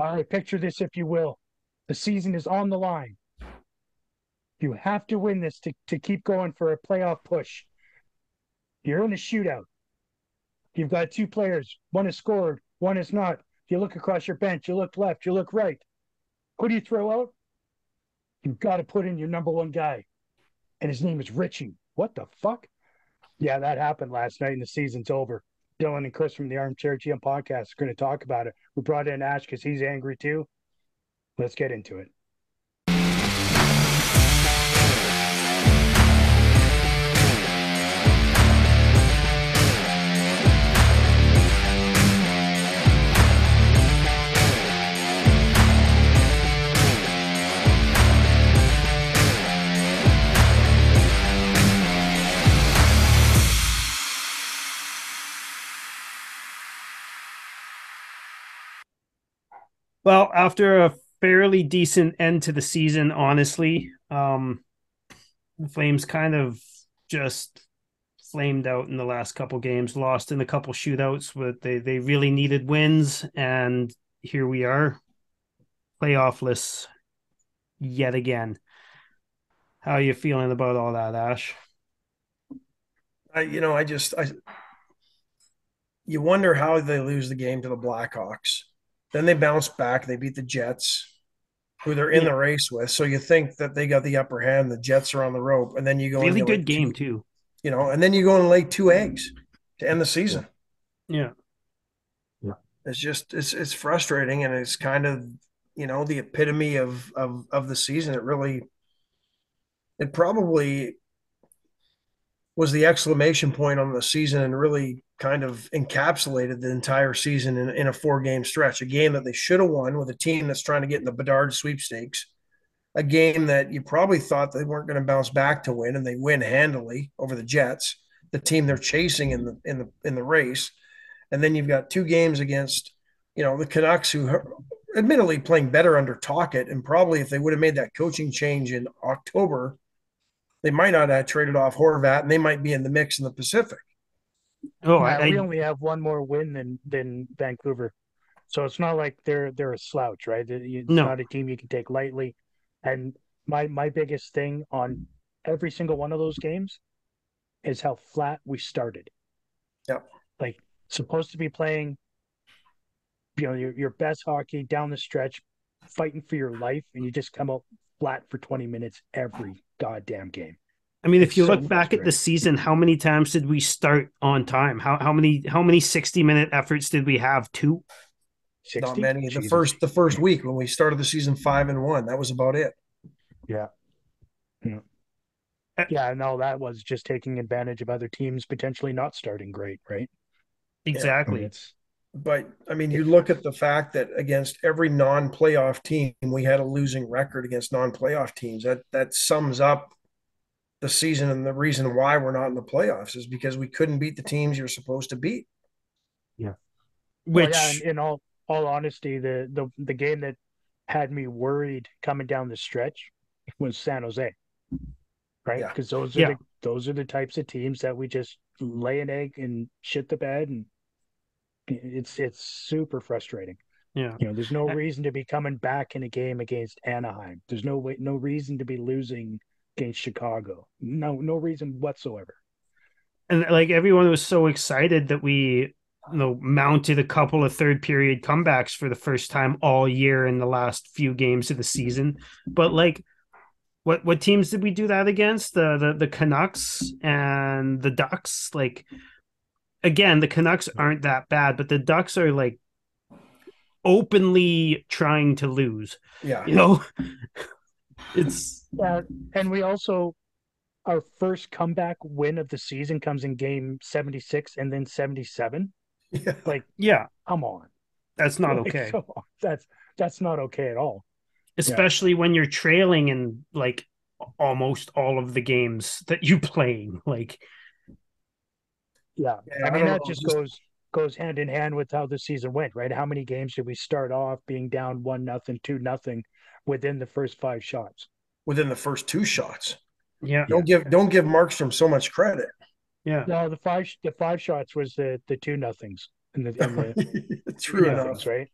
All right, picture this if you will. The season is on the line. You have to win this to, to keep going for a playoff push. You're in a shootout. You've got two players. One is scored, one is not. You look across your bench, you look left, you look right. Who do you throw out? You've got to put in your number one guy. And his name is Ritchie. What the fuck? Yeah, that happened last night and the season's over. Dylan and Chris from the Armchair GM podcast are going to talk about it. We brought in Ash because he's angry too. Let's get into it. Well, after a fairly decent end to the season, honestly, um, the Flames kind of just flamed out in the last couple games, lost in a couple shootouts, but they they really needed wins, and here we are, playoffless yet again. How are you feeling about all that, Ash? I, you know, I just, I, you wonder how they lose the game to the Blackhawks. Then they bounce back. They beat the Jets, who they're in yeah. the race with. So you think that they got the upper hand. The Jets are on the rope, and then you go really good game two, too. You know, and then you go and lay two eggs to end the season. Yeah, yeah. It's just it's it's frustrating, and it's kind of you know the epitome of of of the season. It really, it probably was the exclamation point on the season, and really kind of encapsulated the entire season in, in a four game stretch. A game that they should have won with a team that's trying to get in the Bedard sweepstakes. A game that you probably thought they weren't going to bounce back to win, and they win handily over the Jets, the team they're chasing in the in the in the race. And then you've got two games against, you know, the Canucks, who are admittedly playing better under Tocchet, and probably if they would have made that coaching change in October, they might not have traded off Horvat, and they might be in the mix in the Pacific. Oh, yeah, I, we only have one more win than than Vancouver, so it's not like they're they're a slouch, right? It's no. not a team you can take lightly. And my my biggest thing on every single one of those games is how flat we started. Yep. Like supposed to be playing, you know, your your best hockey down the stretch, fighting for your life, and you just come out flat for twenty minutes every goddamn game. I mean, if you so look back at the season, how many times did we start on time? How how many how many sixty minute efforts did we have? Two. 60? Not many. Jesus. The first the first week when we started the season five and one, that was about it. Yeah. Yeah. Uh, yeah, no, that was just taking advantage of other teams potentially not starting great, right? Exactly. Yeah, it's but I mean, you look at the fact that against every non-playoff team, we had a losing record against non-playoff teams. That that sums up the season and the reason why we're not in the playoffs is because we couldn't beat the teams you're supposed to beat. Yeah. Which well, yeah, in, in all all honesty, the the the game that had me worried coming down the stretch was San Jose. Right? Because yeah. those are yeah. the those are the types of teams that we just lay an egg and shit the bed and it's it's super frustrating. Yeah. You know, there's no reason to be coming back in a game against Anaheim. There's no way no reason to be losing against Chicago. No, no reason whatsoever. And like everyone was so excited that we you know mounted a couple of third period comebacks for the first time all year in the last few games of the season. But like what what teams did we do that against? The the the Canucks and the Ducks. Like again, the Canucks aren't that bad, but the Ducks are like openly trying to lose. Yeah. You know, it's uh, and we also our first comeback win of the season comes in game 76 and then 77 yeah. like yeah come on that's not like, okay so, that's that's not okay at all especially yeah. when you're trailing in like almost all of the games that you playing like yeah, yeah i mean I that know, just, just goes goes hand in hand with how the season went right how many games did we start off being down one nothing two nothing within the first five shots. Within the first two shots. Yeah. Don't give don't give Markstrom so much credit. Yeah. No, the five the five shots was the the two nothings in the, in the true enough, nothings, right?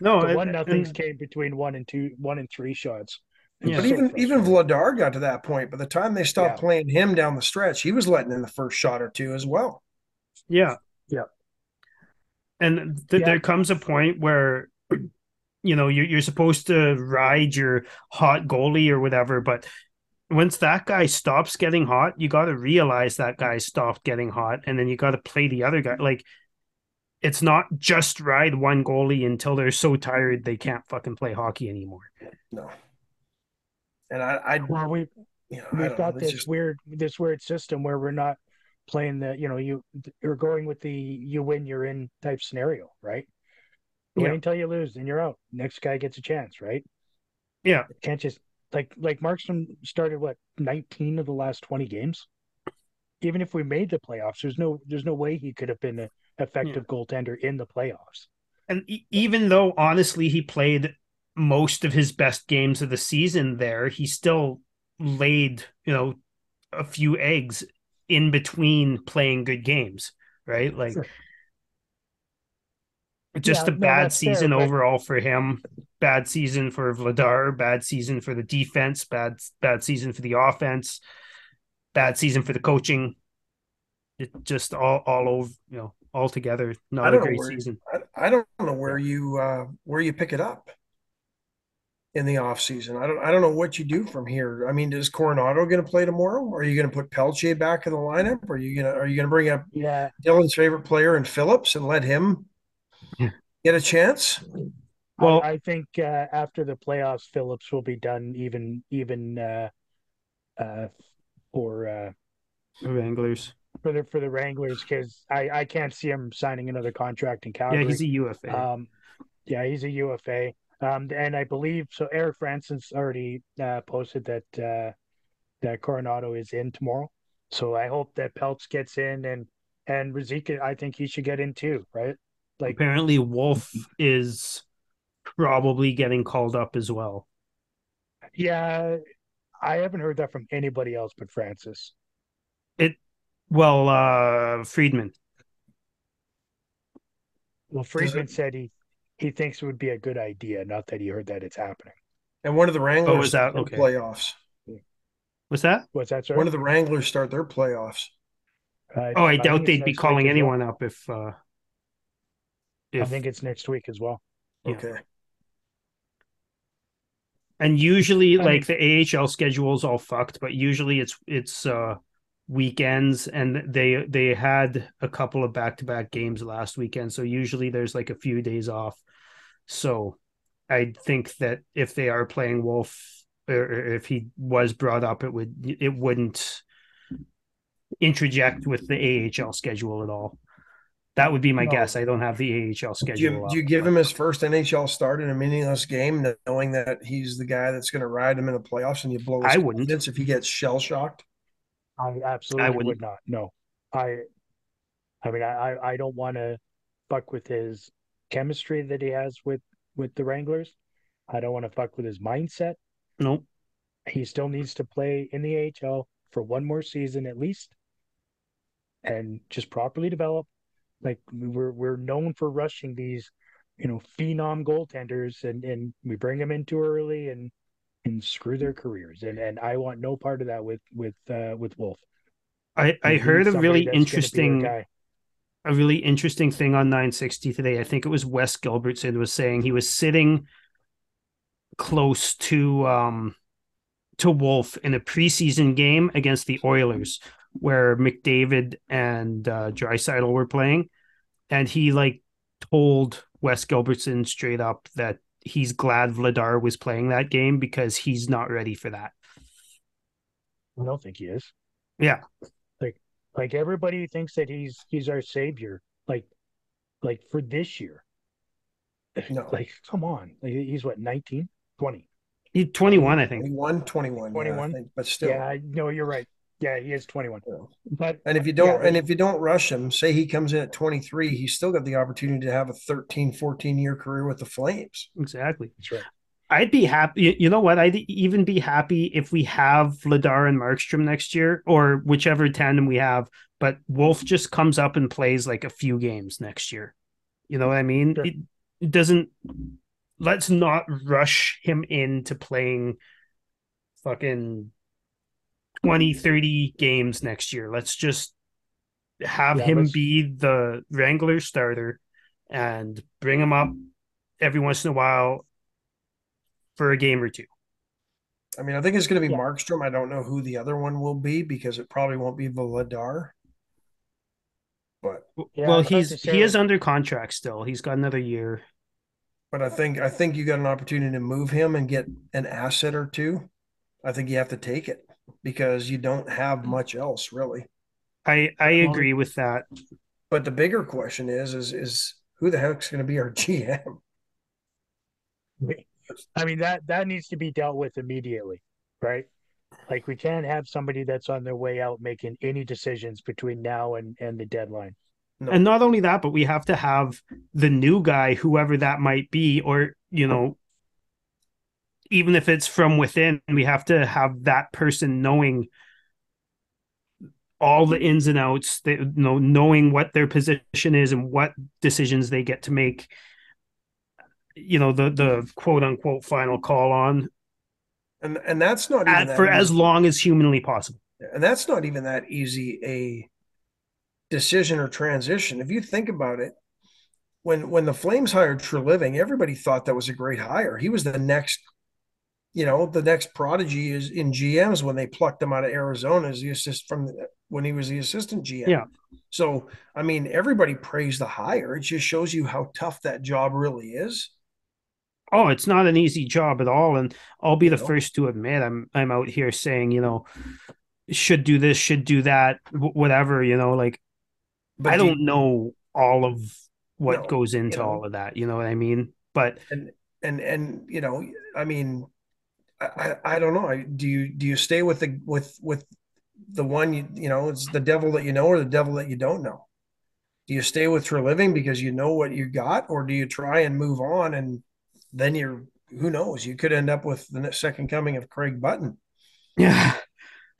No, the and- one nothings and- came between one and two, one and three shots. Yeah. But even even. Vladar got to that point. By the time they stopped Yeah. playing him down the stretch, he was letting in the first shot or two as well. Yeah. Yeah. And th- Yeah. there comes a point where, you know, you're, you're supposed to ride your hot goalie or whatever, but once that guy stops getting hot, you got to realize that guy stopped getting hot, and then you got to play the other guy. Like, it's not just ride one goalie until they're so tired they can't fucking play hockey anymore. No. And I, I, Well, we you know, we've got know. this just, weird this weird system where we're not playing the you know you you're going with the you win you're in type scenario, right? Yeah. until you lose, then you're out. Next guy gets a chance, right? Yeah. Can't just like like Markstrom started what 19 of the last 20 games. Even if we made the playoffs, there's no there's no way he could have been an hmm. effective goaltender in the playoffs. And e- even though honestly he played most of his best games of the season there, he still laid, you know, a few eggs in between playing good games, right? Like Sure. just Yeah, a no, bad fair, season but- overall for him. Bad season for Vladar, bad season for the defense, bad bad season for the offense, bad season for the coaching. It just all all over, you know, all together, not a great where- season. I, I don't know where you, uh, where you pick it up in the off season. I don't, I don't know what you do from here. I mean, is Coronato going to play tomorrow? Are you going to put Pelche back in the lineup? Are you going to, are you going to bring up Yeah, Dylan's favorite player in Phillips and let him Yeah. get a chance? Well- I, I think uh, after the playoffs, Phillips will be done. Even even uh, uh, for uh, Wranglers. for the for the Wranglers because I I can't see him signing another contract in Calgary. Yeah, he's a UFA. Um, yeah, he's a UFA. Um, and I believe so. Eric Francis already uh, posted that uh, that Coronato is in tomorrow. So I hope that Peltz gets in and and Ruzicka. I think he should get in too, right? Like, Apparently, Wolf is probably getting called up as well. yeah, I haven't heard that from anybody else but Francis. It well, uh Friedman. Well, Friedman said he he thinks it would be a good idea, not that he heard that it's happening. And one of the Wranglers Oh, is that- okay. playoffs. What's that? What's that, sir? One of the Wranglers start their playoffs. Uh, Oh, I think doubt they'd be calling week as well. anyone up if uh I think it's next week as well. Yeah. Okay. and usually I like the AHL schedule is all fucked, but usually it's it's uh weekends and they they had a couple of back-to-back games last weekend, so usually there's like a few days off. So I think that if they are playing Wolf or if he was brought up, it would it wouldn't interject with the AHL schedule at all. That would be my No. guess. I don't have the AHL schedule. Do you, do you give him his first NHL start in a meaningless game, knowing that he's the guy that's going to ride him in the playoffs, and you blow his I wouldn't. if he gets shell shocked? I absolutely wouldn't. would not. No, I, I mean, I, I- I don't want to fuck with his chemistry that he has with with the Wranglers. I don't want to fuck with his mindset. Nope. He still needs to play in the AHL for one more season at least, and just properly develop. Like we're we're known for rushing these, you know, phenom goaltenders, and and we bring them in too early and and screw their careers. And and I want no part of that with with uh, with Wolf. I, I heard a really that's gonna be our interesting guy. a really interesting thing on 960 today. I think it was Wes Gilbertson was saying he was sitting close to um to Wolf in a preseason game against the Oilers where McDavid and uh Draisaitl were playing and he like told Wes Gilbertson straight up that he's glad Vladar was playing that game because he's not ready for that. I don't think he is. Yeah. Like like everybody thinks that he's he's our savior. Like like for this year. No. Like come on. Like he's what 19, 20. He's 21 I think. 21, 21, yeah, 21? think, but still. Yeah, I no, you're right. Yeah, he is 21. Yeah. But And if you uh, don't, Yeah, and if you don't rush him, say he comes in at 23, he's still got the opportunity to have a 13, 14 year career with the Flames. Exactly. that's right. I'd be happy. you- know what? I'd even be happy if we have Vladar and Markstrom next year, or whichever tandem we have. But Wolf just comes up and plays like a few games next year. You know what I mean? Sure. It- doesn't let's not rush him into playing fucking 20 30 games next year let's just have Yeah, him let's- be the wrangler starter and bring him up every once in a while for a game or two I mean, I think it's going to be Yeah. Markstrom. I don't know who the other one will be because it probably won't be Vladar. But Yeah, well he's he is under contract still he's got another year but I think I think you got an opportunity to move him and get an asset or two. I think you have to take it because you don't have much else really. i i Well- agree with that But the bigger question is is is who the heck's going to be our GM? I mean that that needs to be dealt with immediately, right? Like we can't have somebody that's on their way out making any decisions between now and and the deadline. No. And not only that, but we have to have the new guy, whoever that might be, or, you know, even if it's from within, we have to have that person knowing all the ins and outs, they, you know, knowing what their position is and what decisions they get to make. You know, the the quote unquote final call on And and that's not even at, that for as long as humanly possible. and that's not even that easy a decision or transition. If you think about it, when when the Flames hired Treliving, everybody thought that was a great hire. He was the next, you know, the next prodigy is in GMs when they plucked him out of Arizona as the assist from the, when he was the assistant GM. Yeah. So I mean, everybody praised the hire. It just shows you how tough that job really is. Oh, it's not an easy job at all, and I'll be the No. first to admit I'm I'm out here saying you know should do this, should do that, whatever you know. Like But I do you- don't know all of what No, goes into know. all of that. You know what I mean? But and and and you know i mean I, I I don't know I, do you do you stay with the with with the one you you know it's the devil that you know or the devil that you don't know do you stay with Treliving because you know what you got or do you try and move on and then you're who knows you could end up with the second coming of craig button yeah,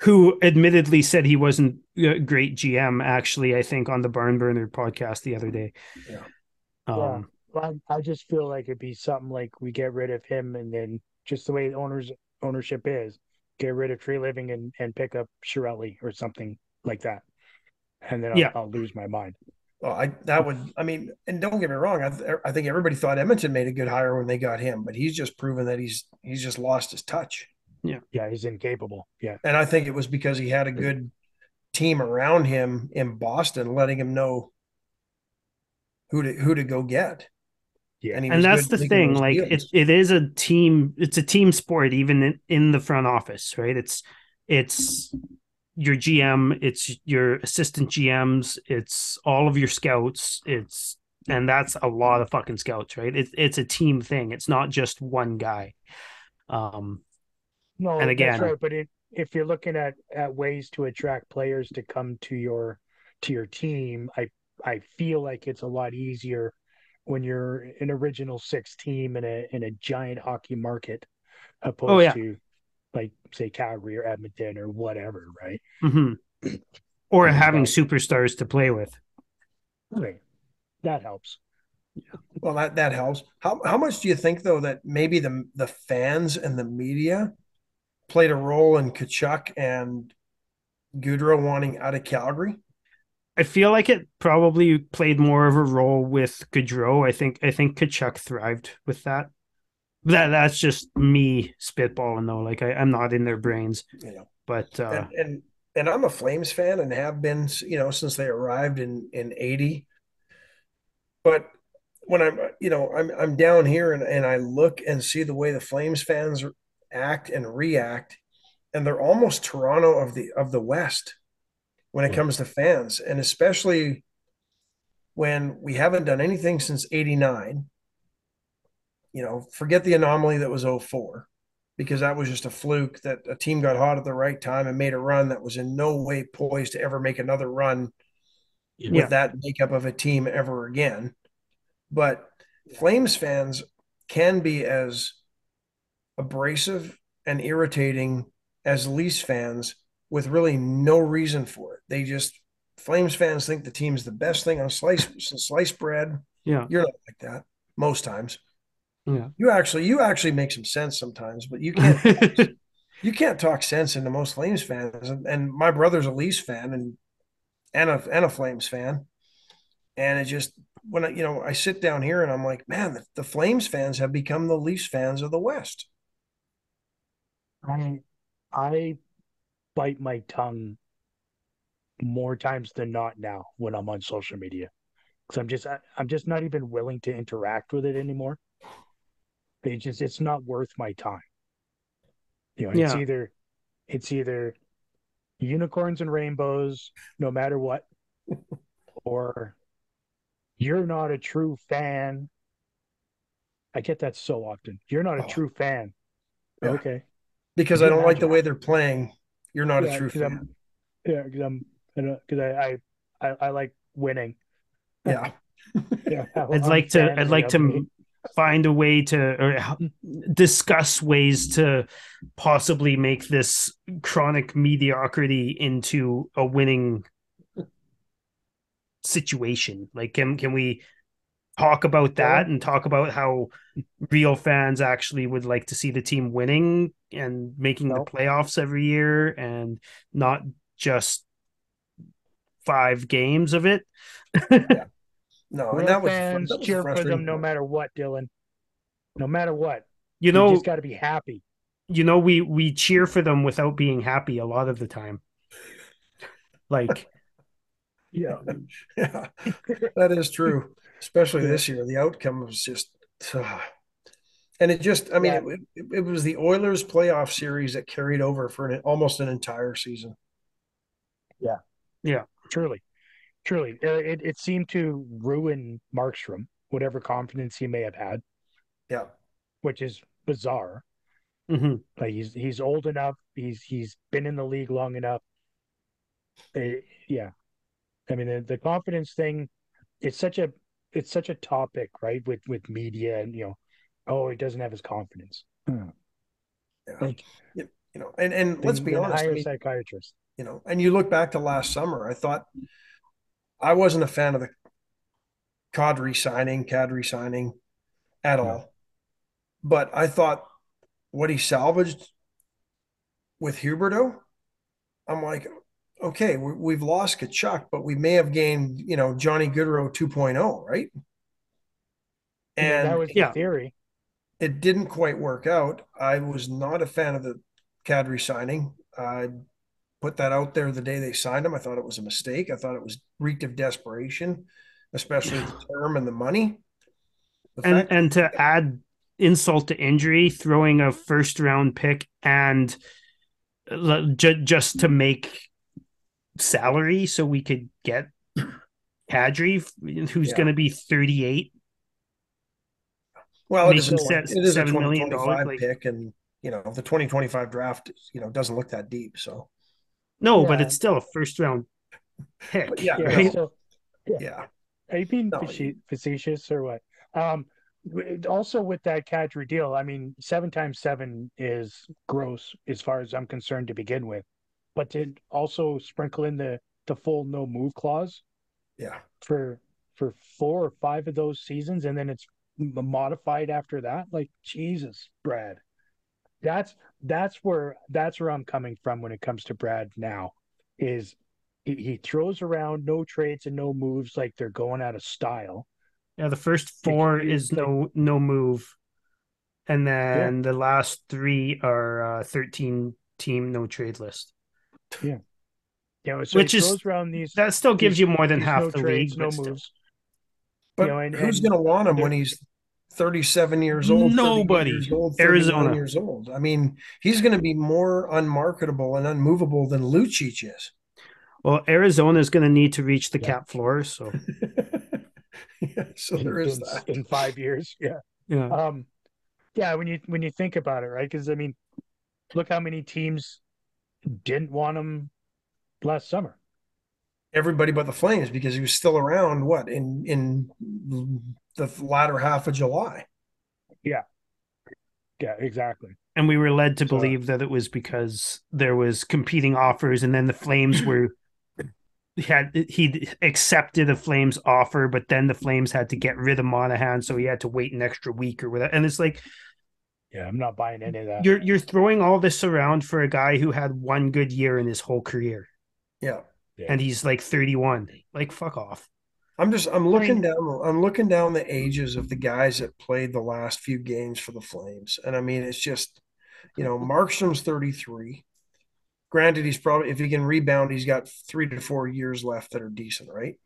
who admittedly said he wasn't a great GM. Actually, I think on the Barn Burner podcast the other day. Yeah. Um, Well, I, I just feel like it'd be something like we get rid of him and then just the way the owners ownership is, get rid of Treliving and, and pick up Chiarelli or something like that. And then I'll, Yeah. I'll lose my mind. well i that would i mean and don't get me wrong I, th- I think everybody thought edmonton made a good hire when they got him but he's just proven that he's he's just lost his touch Yeah, yeah, he's incapable. Yeah. And I think it was because he had a good team around him in Boston, letting him know who to who to go get. Yeah. he and that's the thing like deals. it, it is a team it's a team sport even in, in the front office right it's it's your gm it's your assistant gms it's all of your scouts it's and that's a lot of fucking scouts right it's it's a team thing it's not just one guy um No, And again- that's right. But it, if you're looking at at ways to attract players to come to your to your team, I I feel like it's a lot easier when you're an original six team in a in a giant hockey market, opposed Oh, yeah. to like say Calgary or Edmonton or whatever, right? mhm. or Yeah. having superstars to play with Okay. That helps. Yeah. Well, that that helps. How how much do you think though that maybe the the fans and the media played a role in Tkachuk and Gaudreau wanting out of Calgary? I feel like it probably played more of a role with Gaudreau. I think I think Tkachuk thrived with that. That that's just me spitballing though. Like I, I'm not in their brains, You know, but uh, and, and and I'm a Flames fan and have been, you know, since they arrived in in '80. But when I'm, you know, I'm I'm down here and and I look and see the way the Flames fans act and react, and they're almost Toronto of the of the West when it Yeah. comes to fans, and especially when we haven't done anything since '89. You know, forget the anomaly that was 04 because that was just a fluke that a team got hot at the right time and made a run that was in no way poised to ever make another run with that makeup of a team ever again. But Flames fans can be as abrasive and irritating as Leafs fans with really no reason for it. They just Flames fans think the team's the best thing on slice sliced bread. yeah, You're not like that. most times. Yeah. You actually you actually make some sense sometimes, but you can't you can't talk sense into most Flames fans. And, and my brother's a Leafs fan and and a and a Flames fan, and it just when I you know I sit down here and I'm like, man, the, the Flames fans have become the Leafs fans of the West. I I bite my tongue more times than not now when I'm on social media because I'm just I, I'm just not even willing to interact with it anymore. It just it's not worth my time. You know, it's Yeah. either it's either unicorns and rainbows, no matter what, or you're not a true fan. I get that so often. You're not a Oh. true fan. Yeah. Okay. Because I don't like the way they're playing. You're not Yeah, a true fan. I'm- yeah, because I'm because I, I I I like winning. Yeah. Yeah, I'd like to I'd like to find a way to or discuss ways to possibly make this chronic mediocrity into a winning situation. Like can can we talk about that and talk about how real fans actually would like to see the team winning and making No. the playoffs every year and not just five games of it. No, Real and that was fans that was cheer for them no matter what, Dylan. No matter what, you know, you know, just got to be happy. you know we we cheer for them without being happy a lot of the time like Yeah, Yeah, that is true. Especially this year, the outcome was just, and it just, I mean, Yeah. it, it, it was the Oilers playoff series that carried over for an, almost an entire season. Yeah, yeah, truly, truly, Uh, it it seemed to ruin Markstrom, whatever confidence he may have had, Yeah, which is bizarre. mhm. Like he's he's old enough. He's he's been in the league long enough. Eh, yeah, I mean the, the confidence thing. It's such a it's such a topic, right? With with media and you know, oh, he doesn't have his confidence. Hmm. yeah. Like you know, and and let's be honest. I hire a mean, psychiatrist. you know, and you look back to last summer, I thought I wasn't a fan of the Kadri signing, Kadri signing at No. all. But I thought what he salvaged with Huberdeau, I'm like, okay, we, we've lost Tkachuk, but we may have gained, you know, Johnny Gaudreau 2.0, right? I mean, And that was the yeah. theory. it didn't quite work out. I was not a fan of the Kadri signing. I put that out there the day they signed him. I thought it was a mistake. I thought it was reeked of desperation, especially the term and the money. The and fact- and to add insult to injury throwing a first round pick and l- just to make salary so we could get Kadri who's Yeah. going to be 38 well, it is, a, making twen- se- it is a $7 million like- pick, and you know the 2025 draft, you know, doesn't look that deep. So no but it's still a first round pick But yeah, Yeah. right? So, yeah, are you being No, faci- facetious or what? Um, also with that Kadri deal, I mean, seven times seven is gross as far as I'm concerned to begin with, but to also sprinkle in the the full no move clause yeah, for for four or five of those seasons, and then it's modified after that. Like Jesus, Brad. That's that's where that's where I'm coming from when it comes to Brad now. Is he, he throws around no trades and no moves like they're going out of style. Yeah, the first four It's- is no no move, and then the last three are uh, thirteen team no trade list. You know, so Which is- around these That still gives you more than half no the trades, league. no but moves. but know, and- who's going to want him when he's 37 years old? Nobody. years old, Arizona. years old. I mean, he's going to be more unmarketable and unmovable than Lucic is. Well, Arizona is going to need to reach the Yeah. cap floor, so yeah, so in, there is in- that. in five years. Yeah. yeah. Um, yeah, when you when you think about it, right? Because I mean, look how many teams didn't want him last summer. Everybody but the Flames because he was still around. What in in the latter half of July? Yeah, Yeah, exactly. and we were led to So- believe that it was because there was competing offers, and then the Flames were had he accepted the Flames offer, but then the Flames had to get rid of Monahan, so he had to wait an extra week or whatever. And it's like, yeah, I'm not buying any of that. You're you're throwing all this around for a guy who had one good year in his whole career. Yeah. yeah. And he's like 31. Like fuck off. I'm just I'm looking down I'm looking down the ages of the guys that played the last few games for the Flames. And I mean it's just you know, Markstrom's 33. Granted, he's probably if he can rebound, he's got three to four years left that are decent, right?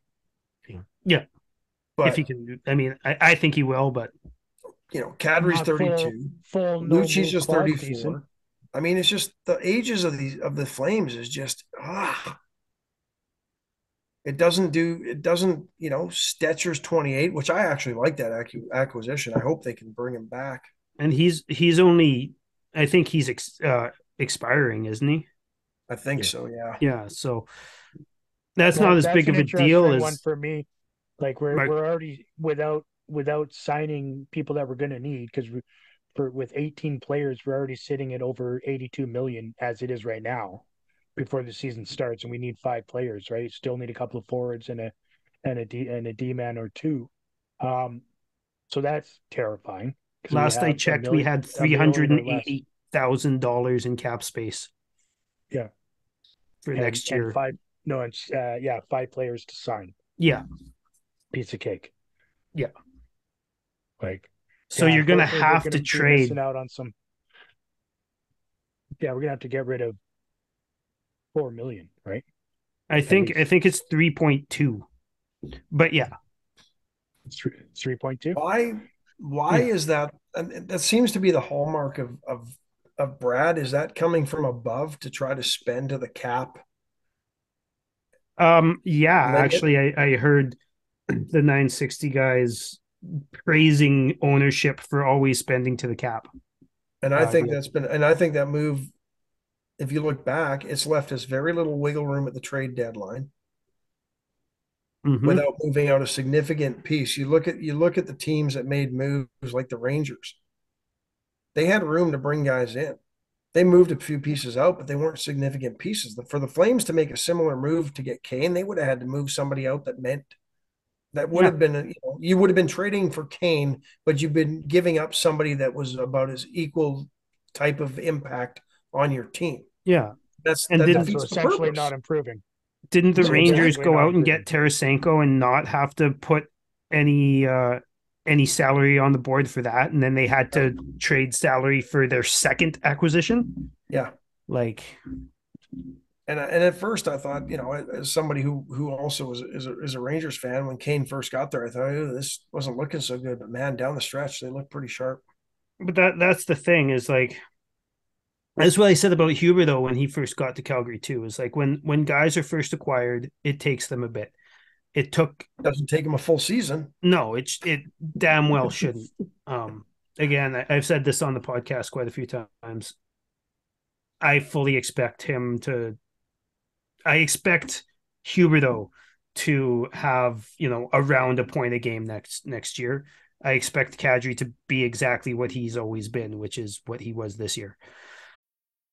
Yeah. But if he can I mean, I, I think he will, but you know, Kadri's 32. Full, full Lucic's just 34. Decent. I mean, it's just the ages of these of the Flames is just ah. It doesn't do. It doesn't. You know, Stecher's 28, which I actually like that acquisition. I hope they can bring him back. And he's he's only. I think he's ex, uh, expiring, isn't he? I think yeah. so. Yeah. Yeah. So that's well, not as that's big of a deal as one for me. Like we're right. we're already without without signing people that we're going to need because for with 18 players we're already sitting at over 82 million as it is right now before the season starts and we need five players right? Still need a couple of forwards and a and a d and a d man or two. Um so that's terrifying last i checked million, we had 380 thousand dollars in cap space. Yeah. For and, next year. five no it's uh yeah five players to sign. Yeah. Piece of cake. Yeah like, so yeah, you're gonna have gonna to trade out on some. Yeah, we're gonna have to get rid of four million, right? I think I think it's three point two, but yeah, it's three point two. Why? Why yeah. is that? And that seems to be the hallmark of of of Brad. Is that coming from above to try to spend to the cap? Um. Yeah. Actually, I I heard the 960 guys praising ownership for always spending to the cap. And I uh, think yeah. that's been, and I think that move, if you look back, it's left us very little wiggle room at the trade deadline mm-hmm. without moving out a significant piece. You look at you look at the teams that made moves like the Rangers. They had room to bring guys in. They moved a few pieces out, but they weren't significant pieces. For the Flames to make a similar move to get Kane, they would have had to move somebody out that meant that would yeah. have been, you, know, you would have been trading for Kane, but you've been giving up somebody that was about as equal type of impact on your team. Yeah, that's and that didn't essentially not improving. Didn't the so Rangers go out and get Tarasenko and not have to put any uh any salary on the board for that, and then they had to trade salary for their second acquisition? Yeah, like and and at first I thought, you know, as somebody who who also is is a, is a Rangers fan, when Kane first got there, I thought oh, this wasn't looking so good, but man, down the stretch they look pretty sharp. But that that's the thing is like that's what I said about Huber though when he first got to Calgary too. Is like when when guys are first acquired, it takes them a bit. It took doesn't take them a full season. No, it it damn well shouldn't. Um, again, I've said this on the podcast quite a few times. I fully expect him to I expect Huberdeau to have you know around a point a game next next year. I expect Kadri to be exactly what he's always been, which is what he was this year.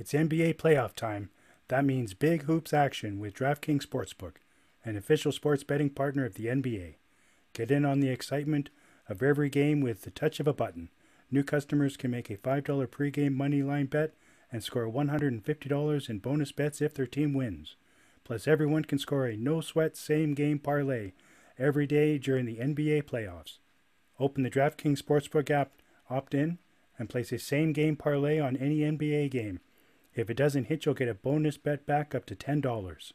It's NBA playoff time. That means big hoops action with DraftKings Sportsbook, an official sports betting partner of the NBA. Get in on the excitement of every game with the touch of a button. New customers can make a $5 pregame money line bet and score $150 in bonus bets if their team wins. Plus, everyone can score a no sweat same game parlay every day during the NBA playoffs. Open the DraftKings Sportsbook app, opt in, and place a same game parlay on any NBA game if it doesn't hit, you'll get a bonus bet back up to $10.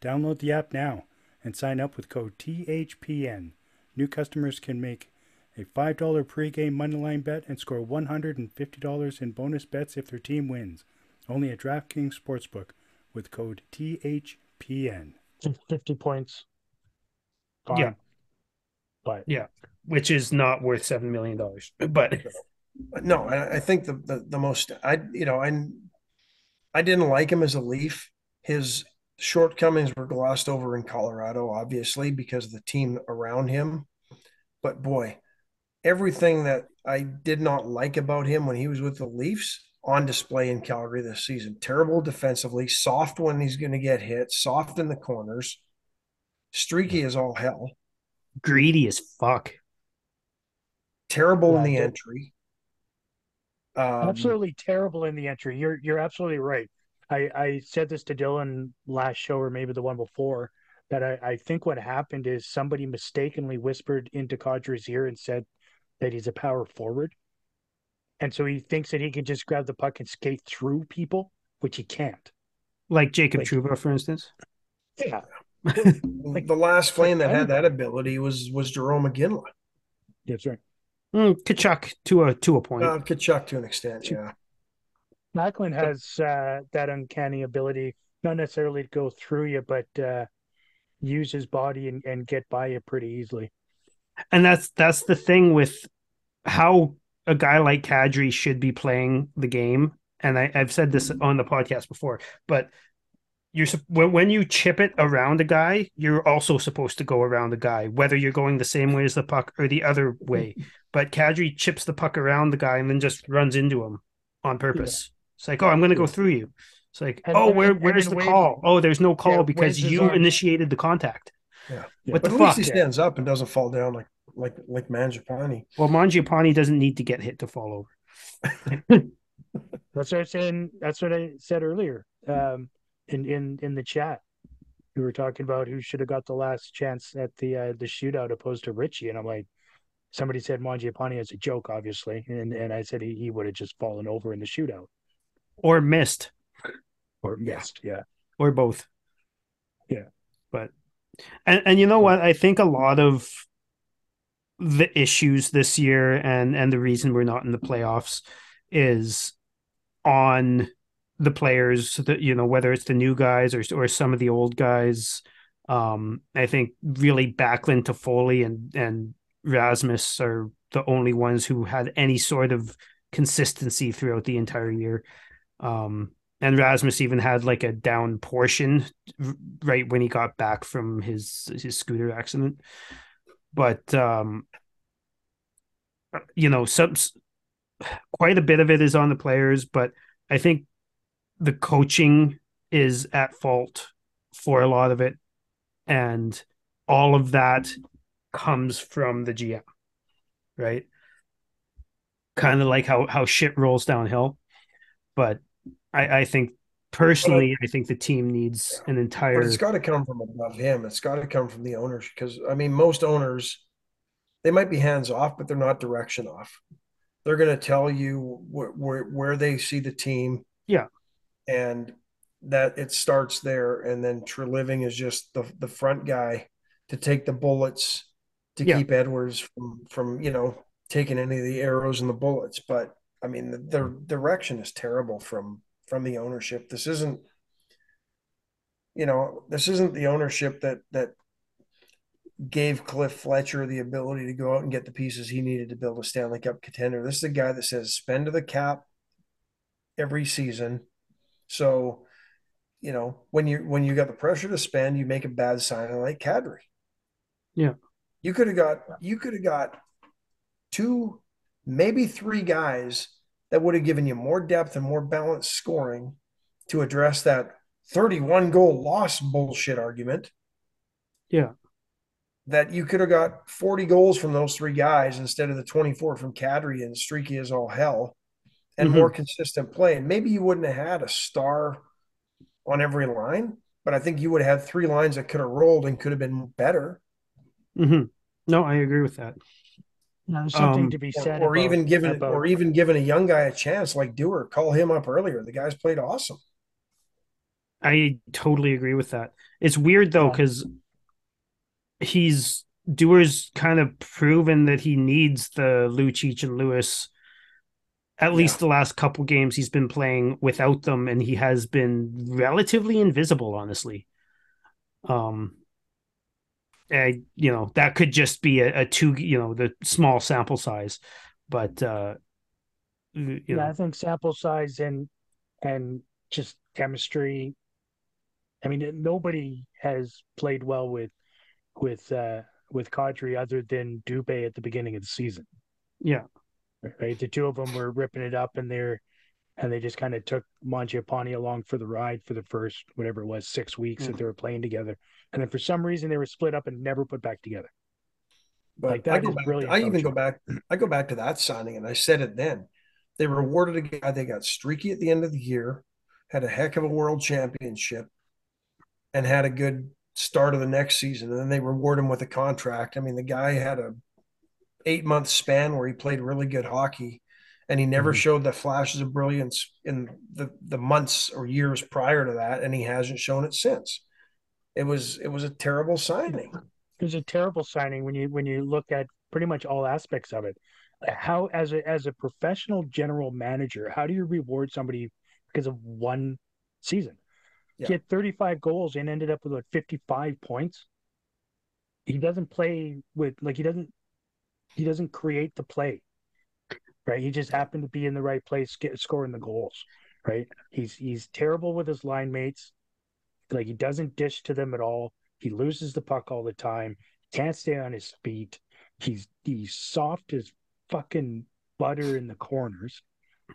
Download the app now and sign up with code THPN. New customers can make a $5 pregame moneyline bet and score $150 in bonus bets if their team wins. Only at DraftKings Sportsbook with code THPN. 50 points. Yeah. But Yeah. Which is not worth seven million dollars. But No, I, I think the, the the most I you know I I didn't like him as a Leaf. His shortcomings were glossed over in Colorado, obviously because of the team around him. But boy, everything that I did not like about him when he was with the Leafs on display in Calgary this season. Terrible defensively, soft when he's going to get hit, soft in the corners, streaky as all hell, greedy as fuck. terrible in the entry. Um, absolutely terrible in the entry. You're you're absolutely right. I, I said this to Dylan last show or maybe the one before that I, I think what happened is somebody mistakenly whispered into Kadri's ear and said that he's a power forward. And so he thinks that he can just grab the puck and skate through people, which he can't. Like Jacob Like- Trouba, for instance. Yeah. like, the last flame that had that ability was was Jarome Iginla. That's right. Mm, Tkachuk to a to a point. Uh, Tkachuk to an extent, yeah. Macklin has uh, that uncanny ability, not necessarily to go through you, but uh, use his body and, and get by you pretty easily. and that's that's the thing with how a guy like Kadri should be playing the game. And I, I've said this on the podcast before, but you're when when you chip it around a guy, you're also supposed to go around the guy, whether you're going the same way as the puck or the other way. But Kadri chips the puck around the guy and then just runs into him on purpose. It's like, oh, I'm going to go through you. It's like, And- oh, where where's the wave- call? Oh, there's no call Yeah, because you arms. initiated the contact. Yeah. What but the at least he stands up and doesn't fall down like like like Mangiapane. Well, Mangiapane doesn't need to get hit to fall over. That's what I was saying. That's what I said earlier um, in in in the chat. We were talking about who should have got the last chance at the uh, the shootout opposed to Ritchie, and I'm like, somebody said Mangiapane as a joke, obviously, and and I said he, he would have just fallen over in the shootout or missed or missed. Yeah, or both. Yeah. But and and you know what? I think a lot of the issues this year and and the reason we're not in the playoffs is on the players that you know whether it's the new guys or or some of the old guys. Um, I think really Backlund Toffoli and and Rasmus are the only ones who had any sort of consistency throughout the entire year. Um, and Rasmus even had like a down portion right when he got back from his his scooter accident. But um, you know, some quite a bit of it is on the players, but I think the coaching is at fault for a lot of it, and all of that comes from the GM, right? Kind of like how how shit rolls downhill, but I, I think personally, I think the team needs an entire. But it's got to come from above him. It's got to come from the owners because I mean, most owners they might be hands off, but they're not direction off. They're going to tell you where, where where they see the team. Yeah. And that it starts there, and then Treliving is just the the front guy to take the bullets to Yeah. keep Edwards from from you know taking any of the arrows and the bullets. But I mean, the, their direction is terrible from from the ownership. This isn't you know, this isn't the ownership that that gave Cliff Fletcher the ability to go out and get the pieces he needed to build a Stanley Cup contender. This is a guy that says spend to the cap every season. So, you know, when you when you got the pressure to spend, you make a bad signing like Kadri. Yeah. You could have got you could have got two, maybe three guys that would have given you more depth and more balanced scoring to address that 31 goal loss bullshit argument. Yeah. That you could have got 40 goals from those three guys instead of the 24 from Kadri and streaky as all hell and Mhm. more consistent play. And maybe you wouldn't have had a star on every line, but I think you would have had three lines that could have rolled and could have been better. Mm-hmm. No, I agree with that. Now, there's something Um, to be said, or about- even given about- or even given a young guy a chance like Duehr, call him up earlier. The guy's played awesome. I totally agree with that. It's weird though Yeah. because he's Duehr's kind of proven that he needs the Lucic and Lewis. At least the last couple games he's been playing without them, and he has been relatively invisible, honestly. Um, I, you know, that could just be a, a two, you know, the small sample size, but uh, you Yeah, know, I think sample size and and just chemistry. I mean, nobody has played well with with uh with Kadri other than Dubé at the beginning of the season. yeah, Right, the two of them were ripping it up, and they're and they just kind of took Mangiapane along for the ride for the first whatever it was six weeks that mm. they were playing together, and then for some reason they were split up and never put back together. But Like, that I back, brilliant I even go back. I go back to that signing, and I said it then. They rewarded a guy. They got streaky at the end of the year, had a heck of a world championship, and had a good start of the next season. And then they reward him with a contract. I mean, the guy had a eight month span where he played really good hockey, and he never Mhm. showed the flashes of brilliance in the the months or years prior to that, and he hasn't shown it since. It was it was a terrible signing. It was a terrible signing when you when you look at pretty much all aspects of it. How as a as a professional general manager, how do you reward somebody because of one season? Yeah. He had 35 goals and ended up with like 55 points. He doesn't play with like he doesn't he doesn't create the play. Right? He just happened to be in the right place get, scoring the goals. Right? He's he's terrible with his line mates. Like he doesn't dish to them at all. He loses the puck all the time. Can't stay on his feet. He's he's soft as fucking butter in the corners.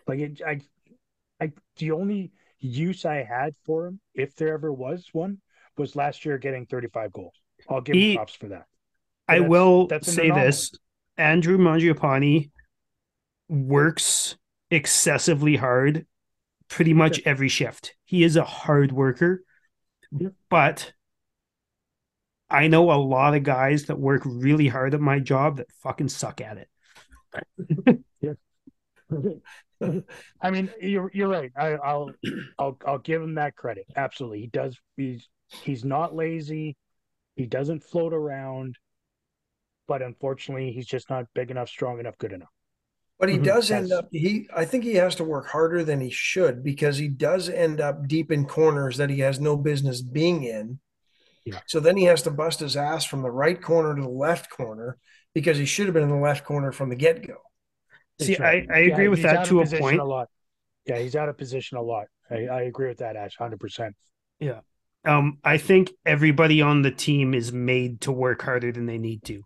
Like it, I, I the only use I had for him, if there ever was one, was last year getting 35 goals. I'll give He- him props for that. I that's- will say this: Andrew Mangiapane works excessively hard, pretty much every shift. He is a hard worker, Yeah. but I know a lot of guys that work really hard at my job that fucking suck at it. I mean, you're you're right. I, I'll I'll I'll give him that credit. Absolutely, he does. He's he's not lazy. He doesn't float around, but unfortunately, he's just not big enough, strong enough, good enough. But he Mhm. does end That's- up he I think he has to work harder than he should because he does end up deep in corners that he has no business being in. Yeah. So then he has to bust his ass from the right corner to the left corner because he should have been in the left corner from the get-go. See, right. I, I agree Yeah, with that to a point. A lot. Yeah, he's out of position a lot. I, I agree with that, Ash, hundred percent. Yeah. Um, I think everybody on the team is made to work harder than they need to.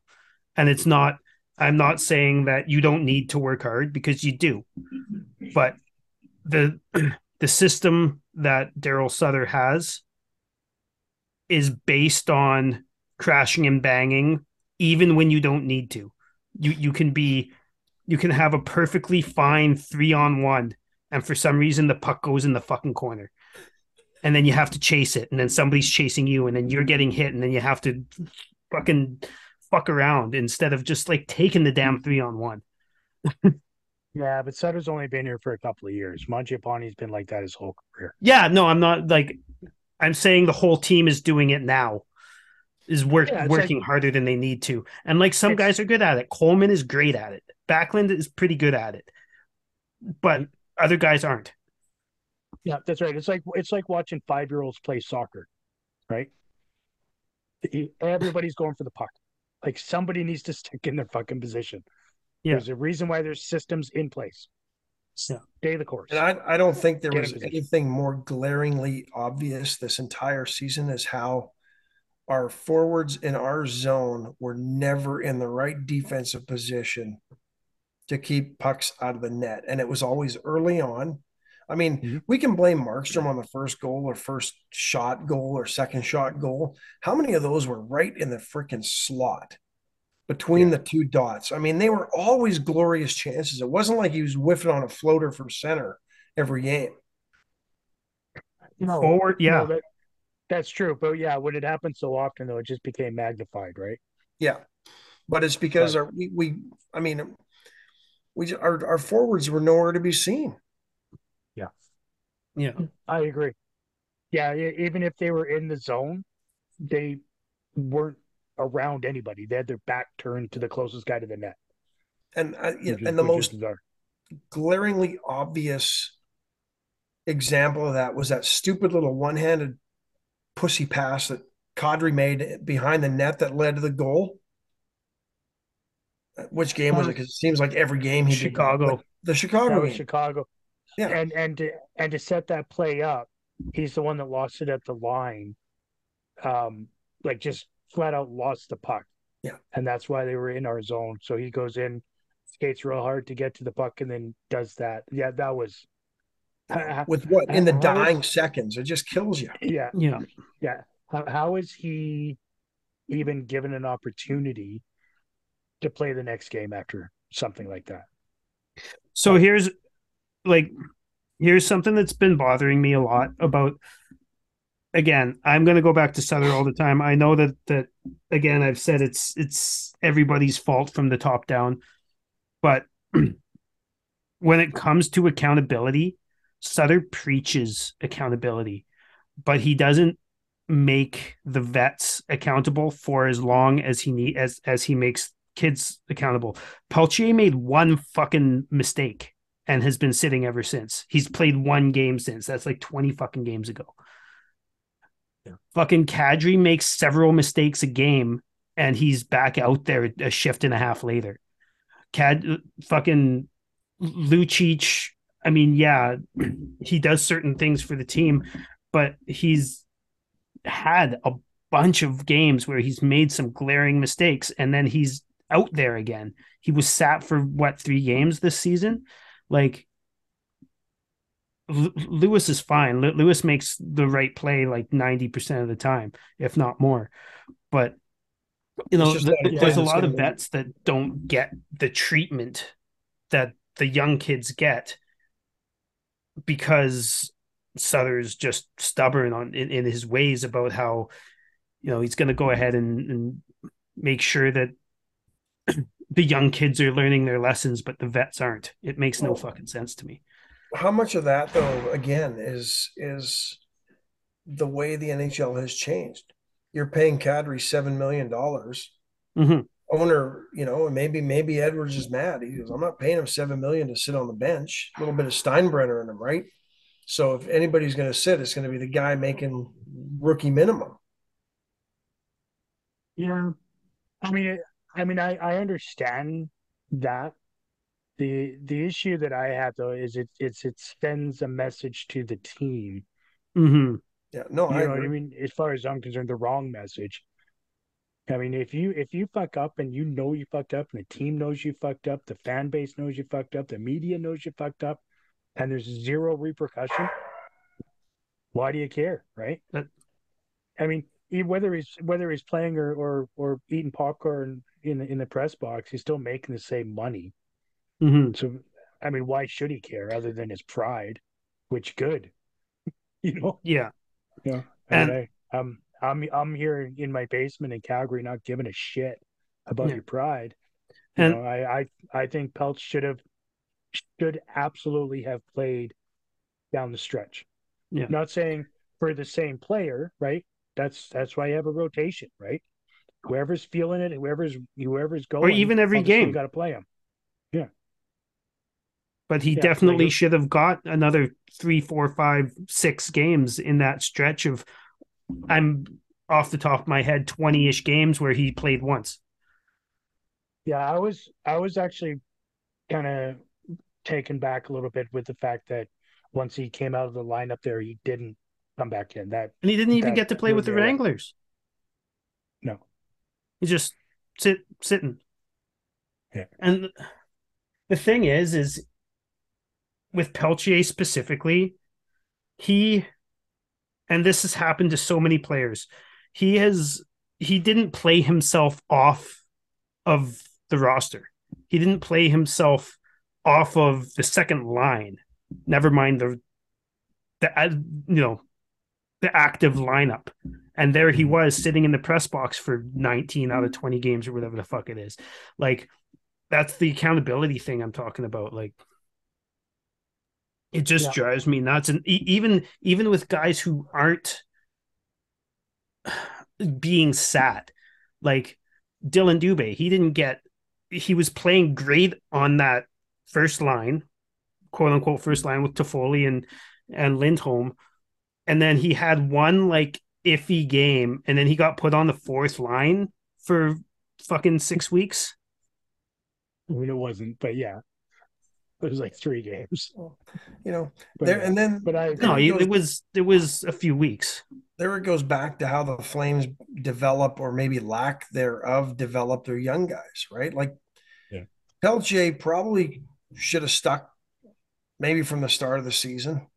And it's not, I'm not saying that you don't need to work hard because you do. But the the system that Daryl Sutter has is based on crashing and banging, even when you don't need to. You you can be you can have a perfectly fine three on one, and for some reason the puck goes in the fucking corner and then you have to chase it, and then somebody's chasing you, and then you're getting hit, and then you have to fucking fuck around instead of just like taking the damn three on one. Yeah, but Sutter's only been here for a couple of years. Mangiapane's been like that his whole career. Yeah, no, I'm not like I'm saying the whole team is doing it now. Is work Yeah, working harder than they need to. And like some guys are good at it. Coleman is great at it. Backlund is pretty good at it. But other guys aren't. Yeah, that's right. It's like it's like watching five year olds play soccer, right? Everybody's going for the puck. Like somebody needs to stick in their fucking position. Yeah. There's a reason why there's systems in place. Yeah. Stay the course. And I, I don't think there Get was anything more glaringly obvious this entire season is how our forwards in our zone were never in the right defensive position to keep pucks out of the net. And it was always early on. I mean, Mhm. we can blame Markstrom on the first goal or first shot goal or second shot goal. How many of those were right in the freaking slot between the two dots? I mean, they were always glorious chances. It wasn't like he was whiffing on a floater from center every game. no, Forward, yeah. no, that, that's true. But yeah, when it happened so often though, it just became magnified, right? Yeah, but it's because our, we, we, I mean, we our our forwards were nowhere to be seen. Yeah. Yeah. I agree. Yeah, even if they were in the zone, they weren't around anybody. They had their back turned to the closest guy to the net. And uh, yeah, which is- and the most glaringly obvious example of that was that stupid little one-handed pussy pass that Kadri made behind the net that led to the goal? Which game was it? Because it seems like every game he Chicago. Did, the Chicago That was game. Chicago. Yeah. And and to, and to set that play up, he's the one that lost it at the line. Um, like just flat out lost the puck. Yeah. And that's why they were in our zone. So he goes in, skates real hard to get to the puck, and then does that. Yeah, that was. With what in the How dying is- seconds, it just kills you. Yeah, Yeah. yeah. How, how is he even given an opportunity to play the next game after something like that? So here's like here's something that's been bothering me a lot about again, I'm going to go back to Sutter all the time. I know that that again I've said it's it's everybody's fault from the top down. But when it comes to accountability, Sutter preaches accountability, but he doesn't make the vets accountable for as long as he need as as he makes kids accountable. Pelletier made one fucking mistake and has been sitting ever since. He's played one game since. That's like 20 fucking games ago. Yeah. Fucking Kadri makes several mistakes a game and he's back out there a shift and a half later. Cad fucking Lucic, I mean, yeah, he does certain things for the team, but he's had a bunch of games where he's made some glaring mistakes and then he's out there again. He was sat for what three games this season. Like L- Lewis is fine. L- Lewis makes the right play like ninety percent of the time, if not more. But you know, It's just th- that there's a lot of be- that don't get the treatment that the young kids get because Sutter's just stubborn on in, in his ways about how you know he's going to go ahead and, and make sure that the young kids are learning their lessons, but the vets aren't. It makes no fucking sense to me. How much of that though, again, is is the way the NHL has changed? You're paying Kadri seven million dollars. hmm Owner, you know, maybe maybe Edwards is mad. He goes, I'm not paying him seven million to sit on the bench. A little bit of Steinbrenner in him, right? So if anybody's going to sit, it's going to be the guy making rookie minimum. Yeah, I mean, it, I mean, I I understand that. the The issue that I have though is it it's it sends a message to the team. hmm Yeah, no, You I know what I mean? As far as I'm concerned, the wrong message. I mean, if you if you fuck up and you know you fucked up, and the team knows you fucked up, the fan base knows you fucked up, the media knows you fucked up, and there's zero repercussion, why do you care, right? But- I mean, whether he's whether he's playing or or or eating popcorn in the in the press box, he's still making the same money. hmm So, I mean, why should he care other than his pride? Which good, you know. Yeah. Yeah. And- And I, I'm I'm I'm here in my basement in Calgary, not giving a shit about Yeah. your pride. You And- know, I I I think Pelch should have should absolutely have played down the stretch. Yeah. Not saying for the same player, right? That's that's why you have a rotation, right? Whoever's feeling it, whoever's whoever's going, or even every game. you got to play him. Yeah, but he Yeah, definitely like- should have got another three, four, five, six games in that stretch of I'm off the top of my head, 20 ish games where he played once. Yeah, I was I was actually kind of taken back a little bit with the fact that once he came out of the lineup there, he didn't come back in. That And he didn't even get to play with the. Wranglers. no. He's just sit sitting. Yeah. And the thing is, is with Pelletier specifically, he and this has happened to so many players. He has he didn't play himself off of the roster. He didn't play himself off of the second line. Never mind the the you know the active lineup. And there he mm-hmm. was sitting in the press box for 19 out of 20 games or whatever the fuck it is. Like that's the accountability thing I'm talking about. Like it just Yeah. drives me nuts. And even even with guys who aren't being sat, like Dillon Dubé, he didn't get he was playing great on that first line, quote unquote first line with Toffoli and and Lindholm. And then he had one like iffy game, and then he got put on the fourth line for fucking six weeks. I mean, it wasn't, but yeah, it was like three games. You know, But, there and then but I No, It goes- it was it was a few weeks. there it goes back to how the Flames develop or maybe lack thereof develop their young guys, right? Like Yeah. Pelche probably should have stuck maybe from the start of the season.